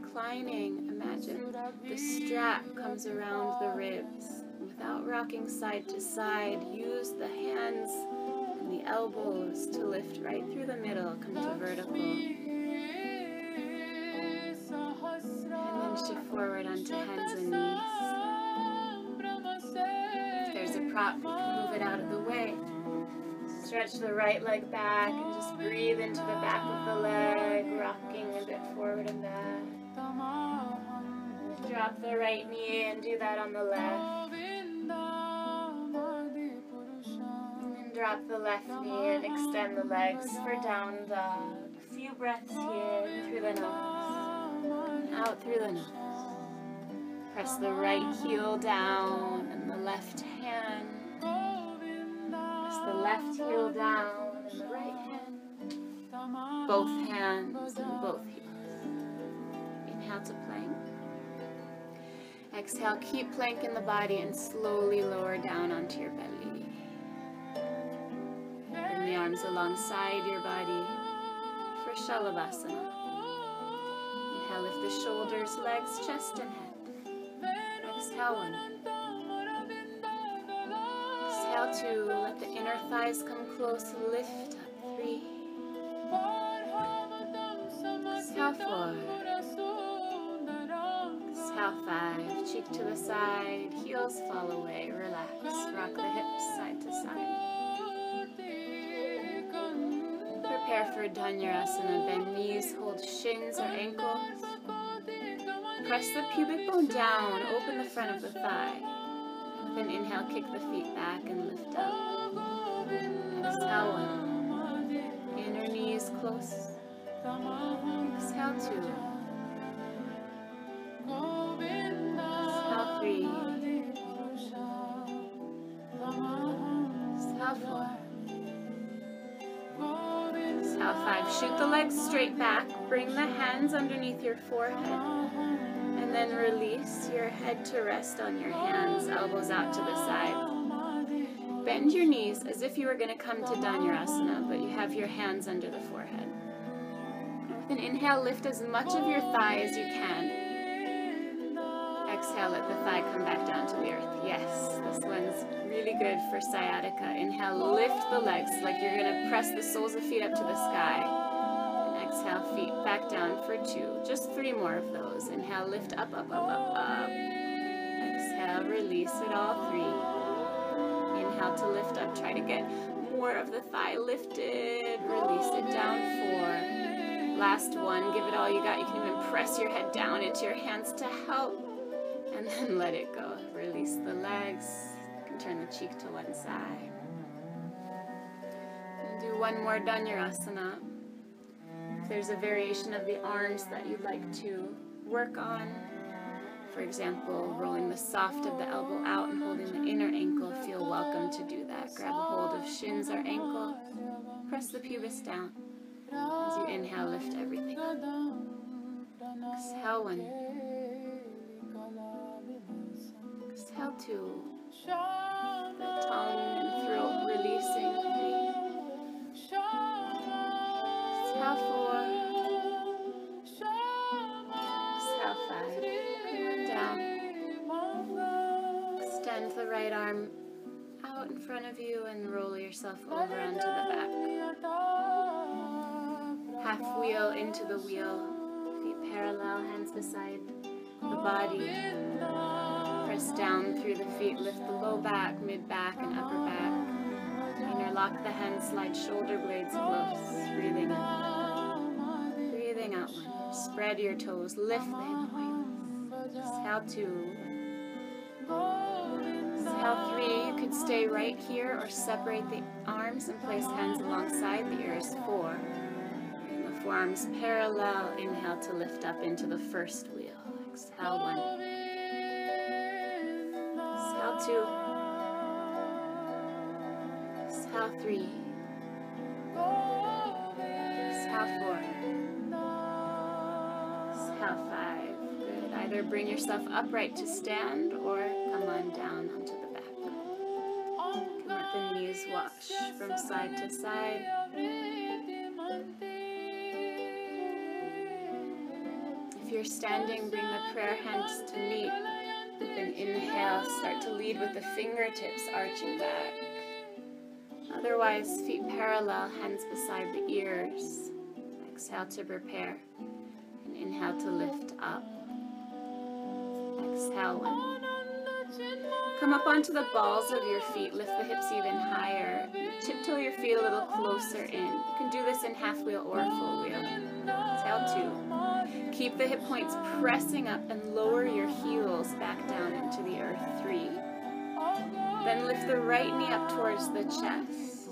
Reclining, imagine the strap comes around the ribs. Without rocking side to side, use the hands and the elbows to lift right through the middle, come to vertical. And then shift forward onto hands and knees. If there's a prop, move it out of the way. Stretch the right leg back and just breathe into the back of the leg, rocking a bit forward and back. Drop the right knee and do that on the left. And drop the left knee and extend the legs for down dog. A few breaths here through the nose. Out through the nose. Press the right heel down and the left hand. Press the left heel down and the right hand. Both hands and both heels. To plank. Exhale, keep plank in the body and slowly lower down onto your belly. Bring the arms alongside your body for Shalabhasana. Inhale, lift the shoulders, legs, chest, and head. Exhale one. Exhale two. Let the inner thighs come close. Lift up. Three. Exhale four. Exhale five. Cheek to the side. Heels fall away. Relax. Rock the hips side to side. Prepare for Dhanurasana. Bend knees. Hold shins or ankles. Press the pubic bone down, open the front of the thigh. With an inhale, kick the feet back and lift up. Exhale one. Inner knees close. Exhale two. Four. Exhale five. Shoot the legs straight back. Bring the hands underneath your forehead. And then release your head to rest on your hands, elbows out to the side. Bend your knees as if you were going to come to Dhanurasana, but you have your hands under the forehead. With an inhale, lift as much of your thigh as you can. Exhale, let the thigh come back down to the earth. Yes, this one's really good for sciatica. Inhale, lift the legs like you're going to press the soles of feet up to the sky. Exhale, feet back down for two. Just three more of those. Inhale, lift up, up, up, up, up. Exhale, release it all three. Inhale to lift up. Try to get more of the thigh lifted. Release it down four. Last one. Give it all you got. You can even press your head down into your hands to help. And then let it go. Release the legs. Turn the cheek to one side. And do one more Dhanurasana If there's a variation of the arms that you'd like to work on, for example, rolling the soft of the elbow out and holding the inner ankle, feel welcome to do that. Grab a hold of shins or ankle, press the pubis down. As you inhale, lift everything. Exhale one. Exhale two. The tongue and throat releasing three. Exhale four. right arm out in front of you and roll yourself over onto the back. Half wheel into the wheel, feet parallel, hands beside the body. Down through the feet, lift the low back, mid back, and upper back. Interlock the hands, slide shoulder blades close, breathing in. Breathing out. Spread your toes, lift the hip points. Exhale two. Exhale three, you could stay right here or separate the arms and place hands alongside the ears. Four. And the forearms parallel. Inhale to lift up into the first wheel. Exhale one. Exhale two. Exhale three. Exhale four. Exhale five. Good. Either bring yourself upright to stand or come on down onto the back. Can let the knees wash from side to side. If you're standing, bring the prayer hands to meet. Then inhale, start to lead with the fingertips arching back. Otherwise, feet parallel, hands beside the ears. Exhale to prepare. And inhale to lift up. Exhale one. Come up onto the balls of your feet. Lift the hips even higher. Tiptoe your feet a little closer in. You can do this in half wheel or full wheel. Exhale two. Keep the hip points pressing up and lower your heels back down into the earth. Three. Then lift the right knee up towards the chest.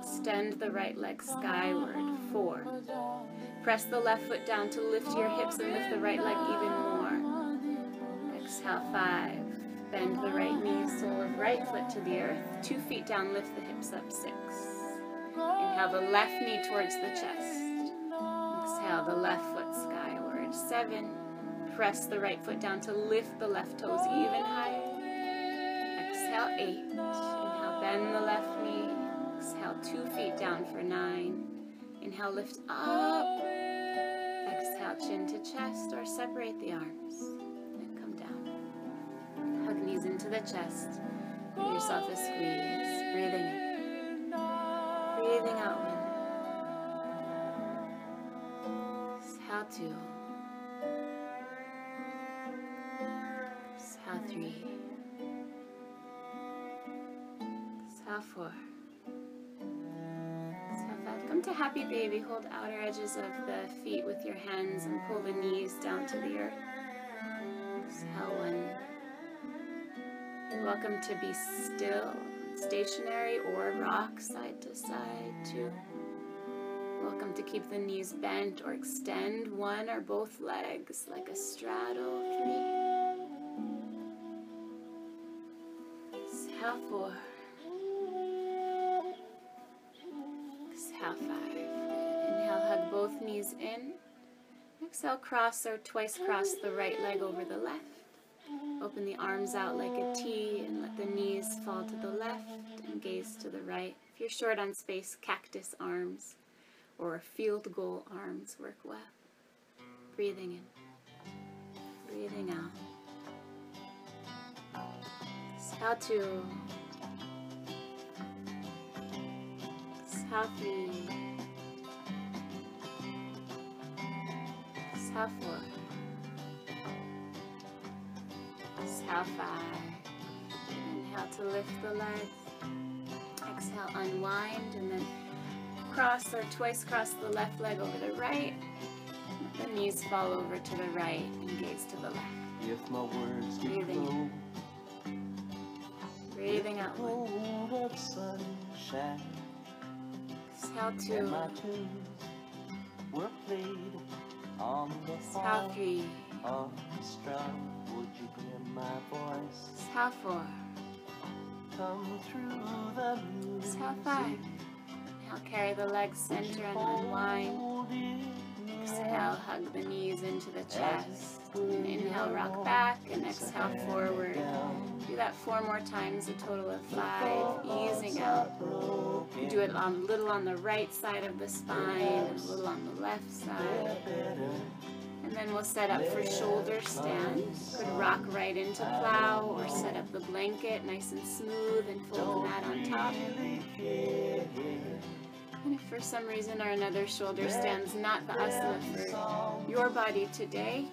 Extend the right leg skyward. Four. Press the left foot down to lift your hips and lift the right leg even more. Exhale, five. Bend the right knee, sole of right foot to the earth. Two feet down, lift the hips up. Six. Inhale the left knee towards the chest. Exhale the left foot skyward. Seven. Press the right foot down to lift the left toes even higher. Exhale, eight. Inhale, bend the left knee. Exhale, two feet down for nine. Inhale, lift up. Exhale, chin to chest or separate the arms And come down. Hug knees into the chest. Give yourself a squeeze. Breathing in. Breathing out Exhale four. Exhale five. Come to happy baby. Hold outer edges of the feet with your hands and pull the knees down to the earth. Exhale one. Welcome to be still, stationary, or rock side to side. Two. Welcome to keep the knees bent or extend one or both legs like a straddle. Three. Exhale four. Exhale five. Inhale, hug both knees in. Exhale, cross or twice cross the right leg over the left. Open the arms out like a T and let the knees fall to the left and gaze to the right. If you're short on space, cactus arms or field goal arms work well. Breathing in, breathing out. Exhale two. Exhale three. Exhale four. Exhale five. Inhale to lift the legs. Exhale, unwind, and then cross or twice cross the left leg over the right. Let the knees fall over to the right and gaze to the left. If my words Breathing Breathing out. Of Exhale two. were played on the Exhale three. orchestra. Would you hear my voice Exhale four. come through the music? Exhale five. Carry the legs center and unwind. Exhale, hug the knees into the chest. And inhale, rock back, and exhale, forward. Do that four more times, a total of five. Easing out. Do it a little on the right side of the spine a little on the left side. And then we'll set up for shoulder stand. Could rock right into plow or set up the blanket nice and smooth and fold the mat on top. And if for some reason or another shoulder stands not the asana for your body today,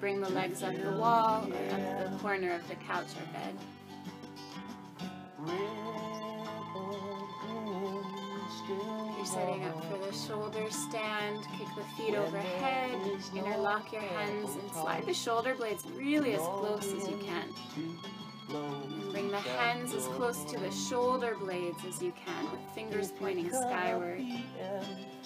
bring the legs up the wall or up the corner of the couch or bed. You're setting up for the shoulder stand. Kick the feet overhead. Interlock your hands and slide the shoulder blades really as close as you can. And bring the hands as close to the shoulder blades as you can with fingers pointing skyward.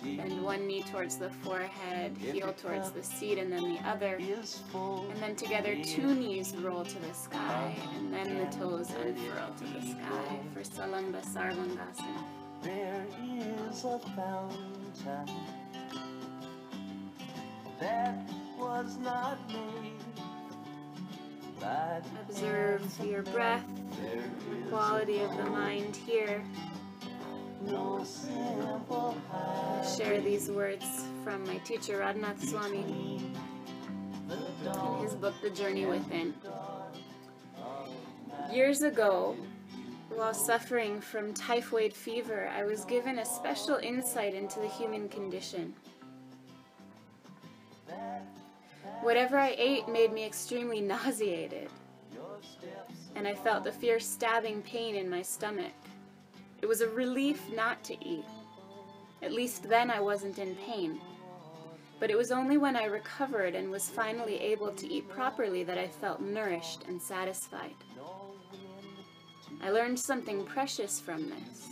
Bend one knee towards the forehead, heel towards the seat, and then the other. And then together, two knees roll to the sky, and then the toes unfurl to the sky for Salamba Sarvangasana. There is a fountain that was not made Observe your breath, the quality of the mind here. Share these words from my teacher Radhanath Swami in his book, The Journey Within. Years ago, while suffering from typhoid fever, I was given a special insight into the human condition. Whatever I ate made me extremely nauseated, and I felt the fierce stabbing pain in my stomach. It was a relief not to eat. At least then I wasn't in pain. But it was only when I recovered and was finally able to eat properly that I felt nourished and satisfied. I learned something precious from this.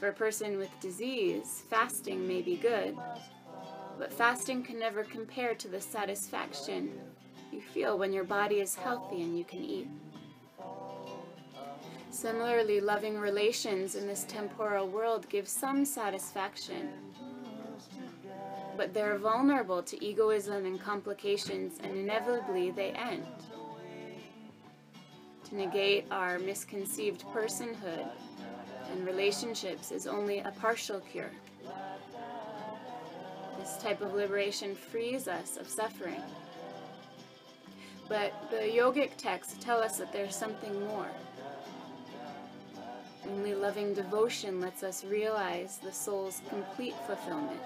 For a person with disease, fasting may be good, but fasting can never compare to the satisfaction you feel when your body is healthy and you can eat. Similarly, loving relations in this temporal world give some satisfaction, but they're vulnerable to egoism and complications, and inevitably they end. To negate our misconceived personhood and relationships is only a partial cure. This type of liberation frees us of suffering. But the yogic texts tell us that there's something more. Only loving devotion lets us realize the soul's complete fulfillment.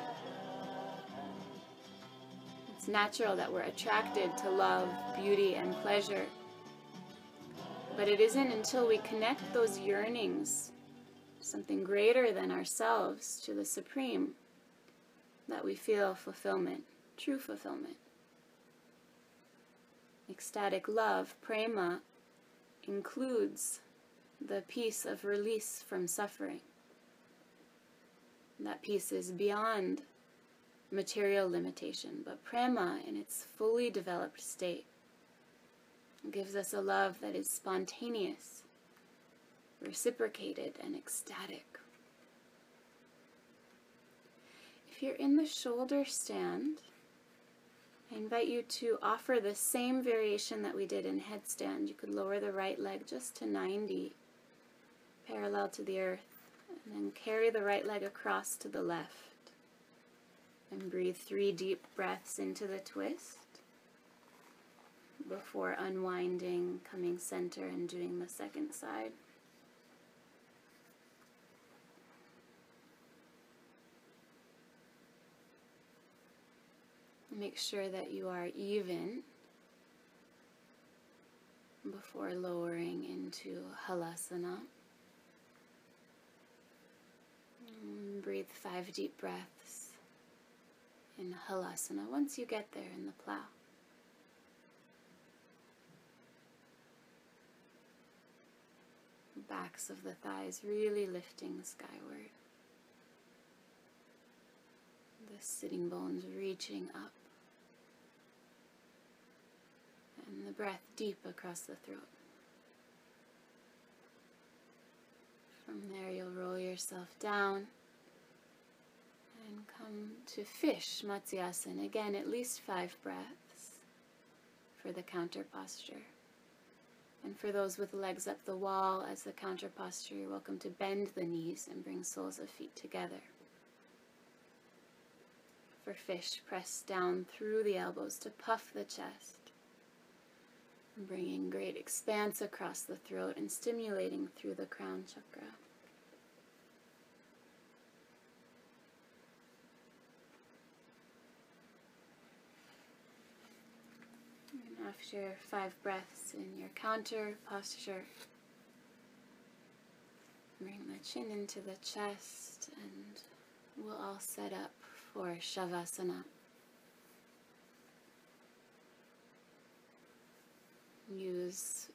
It's natural that we're attracted to love, beauty, and pleasure. But it isn't until we connect those yearnings, something greater than ourselves, to the Supreme, that we feel fulfillment, true fulfillment. ecstatic love, prema, includes the peace of release from suffering. That peace is beyond material limitation, but prema, in its fully developed state, gives us a love that is spontaneous, reciprocated, and ecstatic. If you're in the shoulder stand, I invite you to offer the same variation that we did in headstand. You could lower the right leg just to 90, parallel to the earth, and then carry the right leg across to the left. And breathe three deep breaths into the twist before unwinding, coming center, and doing the second side. Make sure that you are even before lowering into Halasana. Mm, breathe five deep breaths in Halasana once you get there in the plow. Backs of the thighs really lifting skyward. The sitting bones reaching up. And the breath deep across the throat. From there, you'll roll yourself down and come to fish, Matsyasana. Again, at least five breaths for the counter posture. And for those with legs up the wall as the counter posture, you're welcome to bend the knees and bring soles of feet together. For fish, press down through the elbows to puff the chest. Bringing great expanse across the throat and stimulating through the crown chakra. And after five breaths in your counter posture, bring the chin into the chest and we'll all set up for Shavasana. Use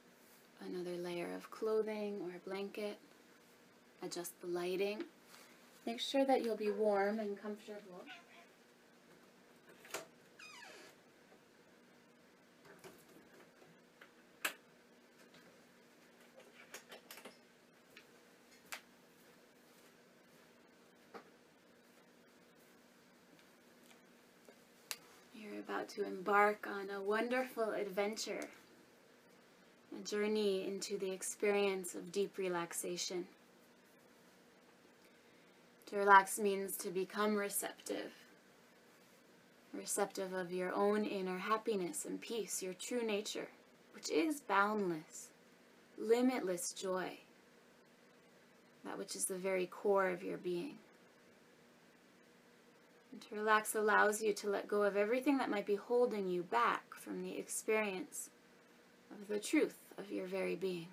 another layer of clothing or a blanket. Adjust the lighting. Make sure that you'll be warm and comfortable. You're about to embark on a wonderful adventure, a journey into the experience of deep relaxation. To relax means to become receptive, receptive of your own inner happiness and peace, your true nature, which is boundless, limitless joy, that which is the very core of your being. And to relax allows you to let go of everything that might be holding you back from the experience of the truth of your very being.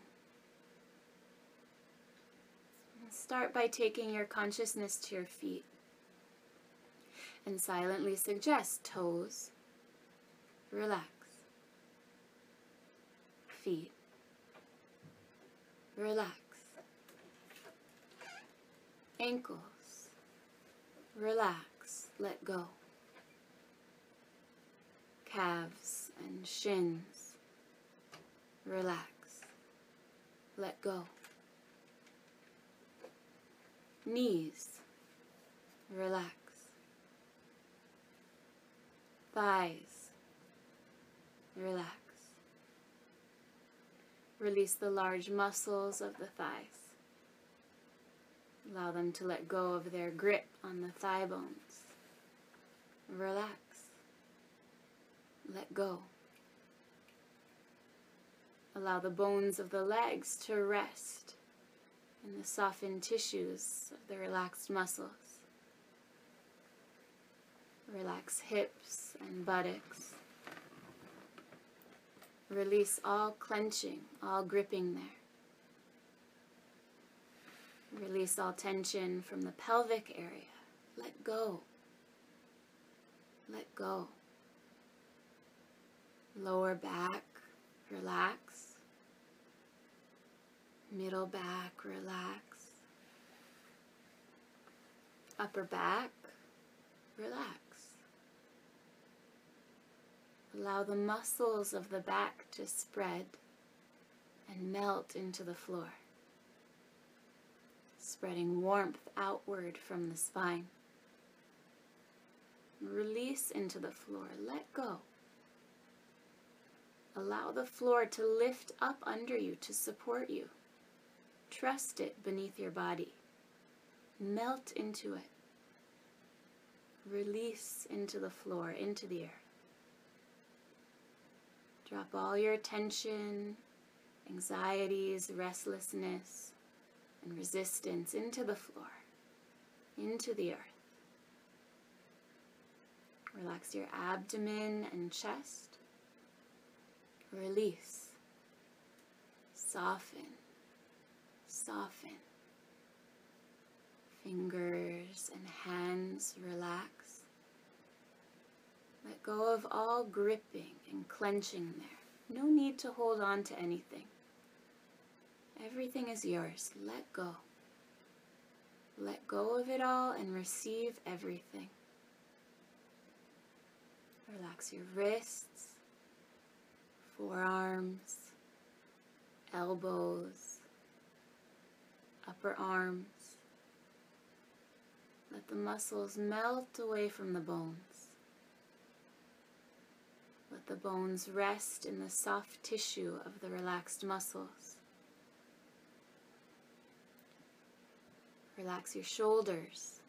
Start by taking your consciousness to your feet and silently suggest toes, relax, feet, relax, ankles, relax, let go, calves and shins, relax, let go knees, relax, thighs, relax. Release the large muscles of the thighs. Allow them to let go of their grip on the thigh bones. Relax. Let go. Allow the bones of the legs to rest in the softened tissues of the relaxed muscles. Relax hips and buttocks. Release all clenching, all gripping there. Release all tension from the pelvic area. Let go. Let go. Lower back, relax. Middle back, relax. Upper back, relax. Allow the muscles of the back to spread and melt into the floor, spreading warmth outward from the spine. Release into the floor. Let go. Allow the floor to lift up under you to support you. Trust it beneath your body. Melt into it. Release into the floor, into the earth. Drop all your tension, anxieties, restlessness, and resistance into the floor, into the earth. Relax your abdomen and chest. Release. Soften. Soften. Fingers and hands relax. Let go of all gripping and clenching there. No need to hold on to anything. Everything is yours. Let go. Let go of it all and receive everything. Relax your wrists, forearms, elbows, upper arms. Let the muscles melt away from the bones. Let the bones rest in the soft tissue of the relaxed muscles. Relax your shoulders.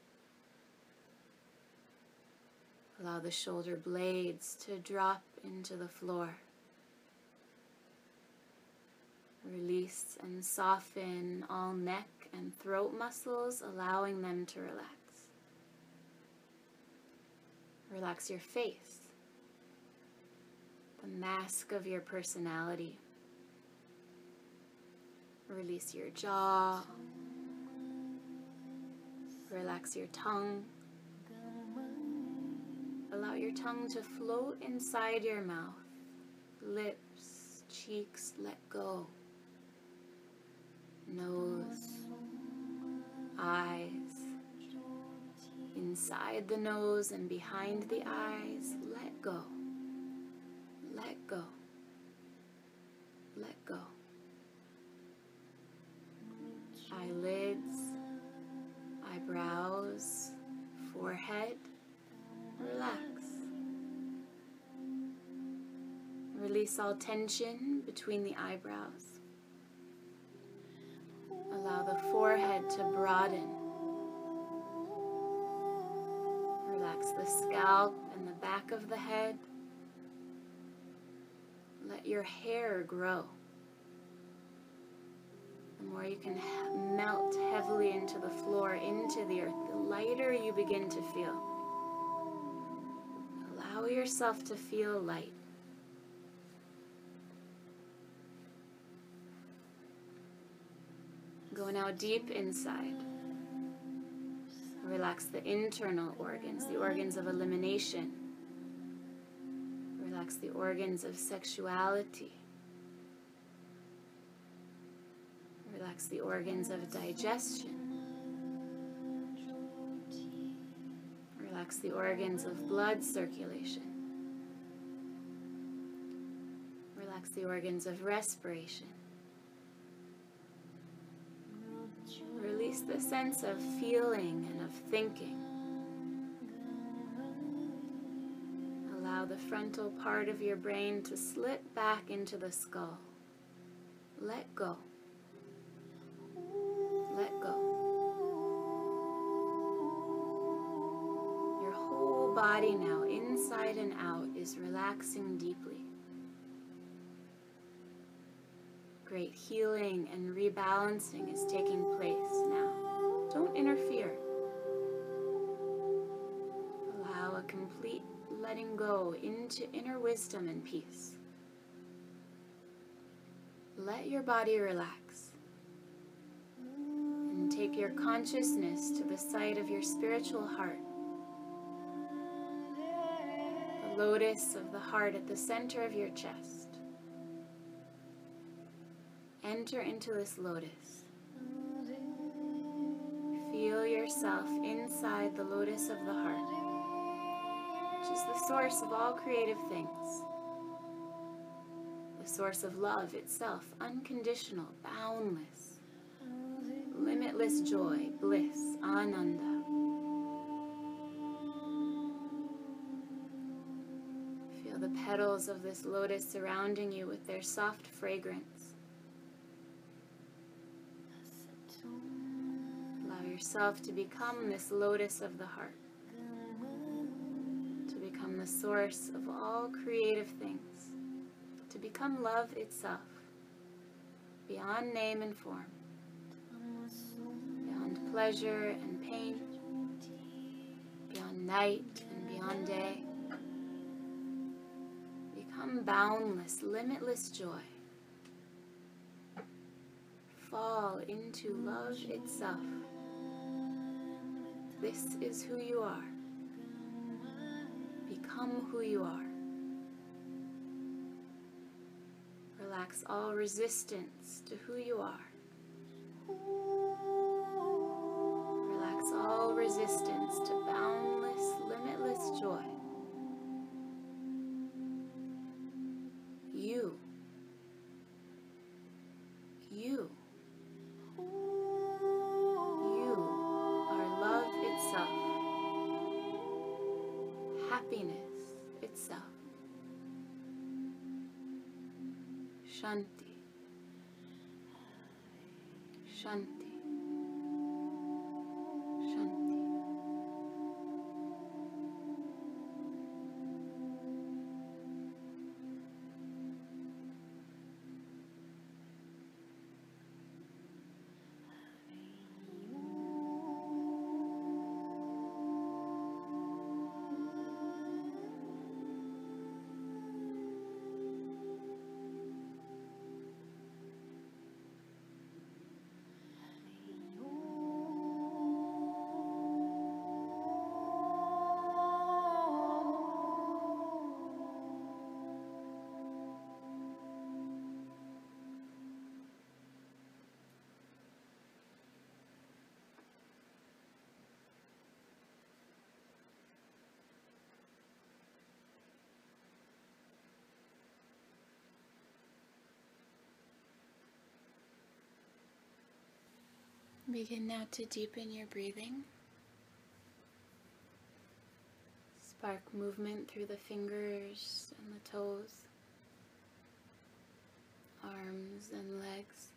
Allow the shoulder blades to drop into the floor. Release and soften all neck and throat muscles, allowing them to relax. Relax your face, the mask of your personality. Release your jaw. Relax your tongue. Allow your tongue to float inside your mouth. Lips, cheeks, let go. Nose, eyes. Inside the nose and behind the eyes, let go. Let go. Let go. Eyelids, eyebrows, forehead, relax. Release all tension between the eyebrows. Forehead to broaden. Relax the scalp and the back of the head. Let your hair grow. The more you can melt heavily into the floor, into the earth, the lighter you begin to feel. Allow yourself to feel light. Now deep inside. Relax the internal organs, the organs of elimination. Relax the organs of sexuality. Relax the organs of digestion. Relax the organs of blood circulation. Relax the organs of respiration. The sense of feeling and of thinking. Allow the frontal part of your brain to slip back into the skull. Let go. Let go. Your whole body now, inside and out, is relaxing deeply. Great healing and rebalancing is taking place now. Don't interfere. Allow a complete letting go into inner wisdom and peace. Let your body relax and take your consciousness to the site of your spiritual heart, the lotus of the heart at the center of your chest. Enter into this lotus. Feel yourself inside the lotus of the heart, which is the source of all creative things. The source of love itself, unconditional, boundless, limitless joy, bliss, ananda. Feel the petals of this lotus surrounding you with their soft fragrance. Allow yourself to become this lotus of the heart, to become the source of all creative things, to become love itself, beyond name and form, beyond pleasure and pain, beyond night and beyond day. Become boundless, limitless joy. Fall into love itself. This is who you are. Become who you are. Relax all resistance to who you are. Relax all resistance to boundless, limitless joy. Begin now to deepen your breathing. Spark movement through the fingers and the toes, arms and legs.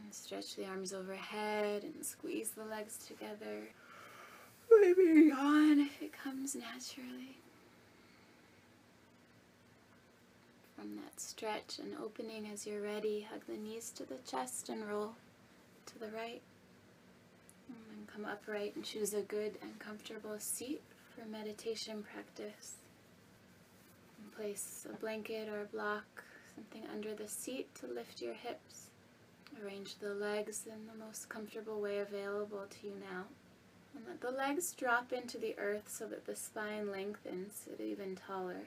And stretch the arms overhead and squeeze the legs together. Maybe yawn if it comes naturally. From that stretch and opening as you're ready, hug the knees to the chest and roll to the right. And then come upright and choose a good and comfortable seat for meditation practice. And place a blanket or a block, something under the seat to lift your hips. Arrange the legs in the most comfortable way available to you now. And let the legs drop into the earth so that the spine lengthens it even taller.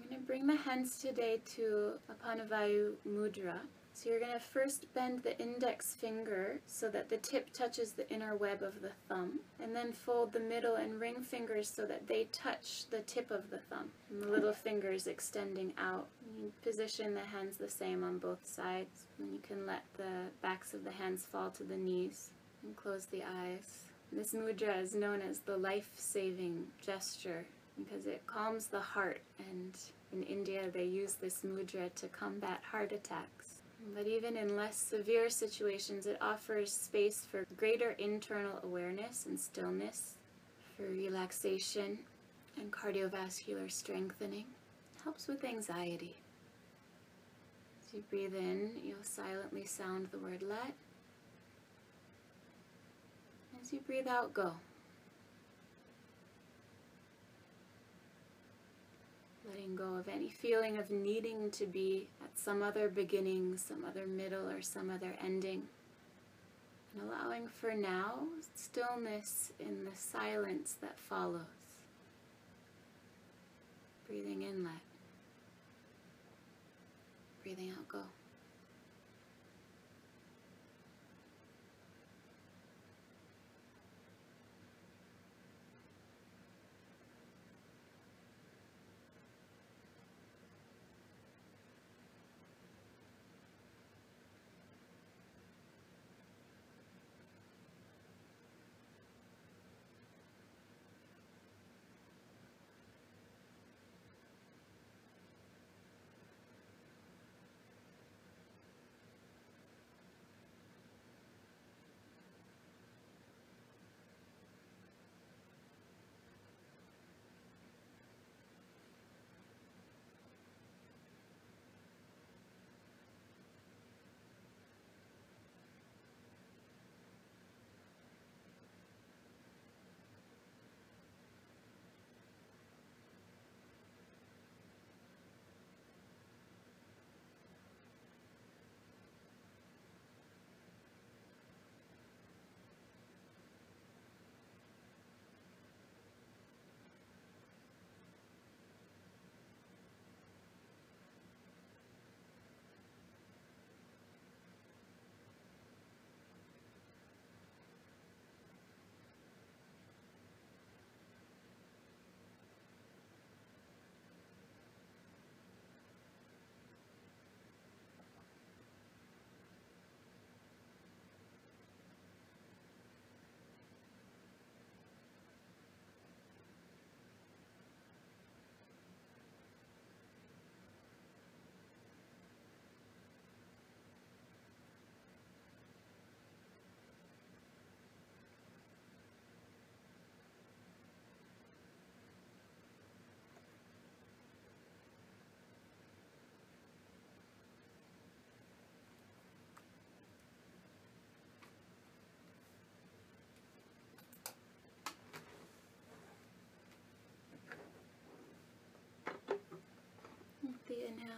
I'm going to bring the hands today to Apanavayu Mudra. So you're going to first bend the index finger so that the tip touches the inner web of the thumb, and then fold the middle and ring fingers so that they touch the tip of the thumb, and the little fingers extending out. You position the hands the same on both sides, and you can let the backs of the hands fall to the knees, and close the eyes. This mudra is known as the life-saving gesture because it calms the heart and in India they use this mudra to combat heart attacks. But even in less severe situations it offers space for greater internal awareness and stillness, for relaxation and cardiovascular strengthening. It helps with anxiety. As you breathe in, you'll silently sound the word let. As you breathe out, go. Letting go of any feeling of needing to be at some other beginning, some other middle, or some other ending. And allowing for now stillness in the silence that follows. Breathing in, let. Breathing out, go.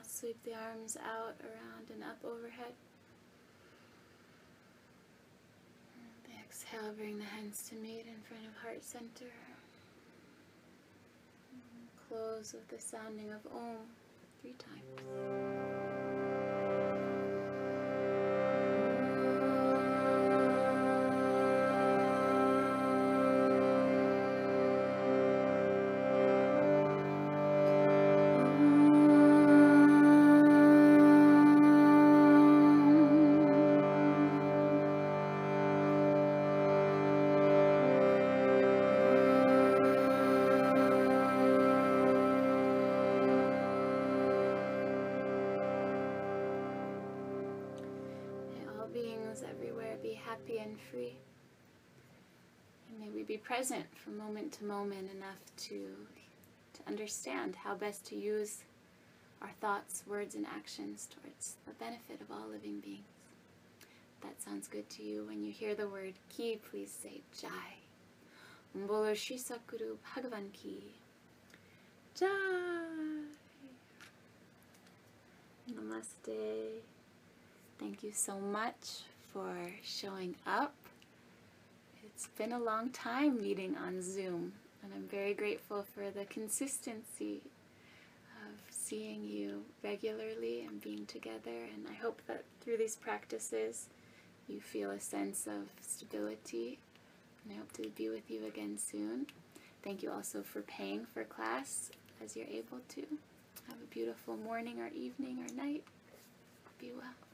Sweep the arms out, around, and up overhead. And exhale, bring the hands to meet in front of heart center. And close with the sounding of Om three times. Happy and free. And may we be present from moment to moment enough to, to understand how best to use our thoughts, words, and actions towards the benefit of all living beings. If that sounds good to you. When you hear the word ki, please say Jai. Mbolo Shisakuru Bhagavan Ki. Jai. Namaste. Thank you so much for showing up. It's been a long time meeting on Zoom, and I'm very grateful for the consistency of seeing you regularly and being together. And I hope that through these practices, you feel a sense of stability. And I hope to be with you again soon. Thank you also for paying for class as you're able to. Have a beautiful morning or evening or night. Be well.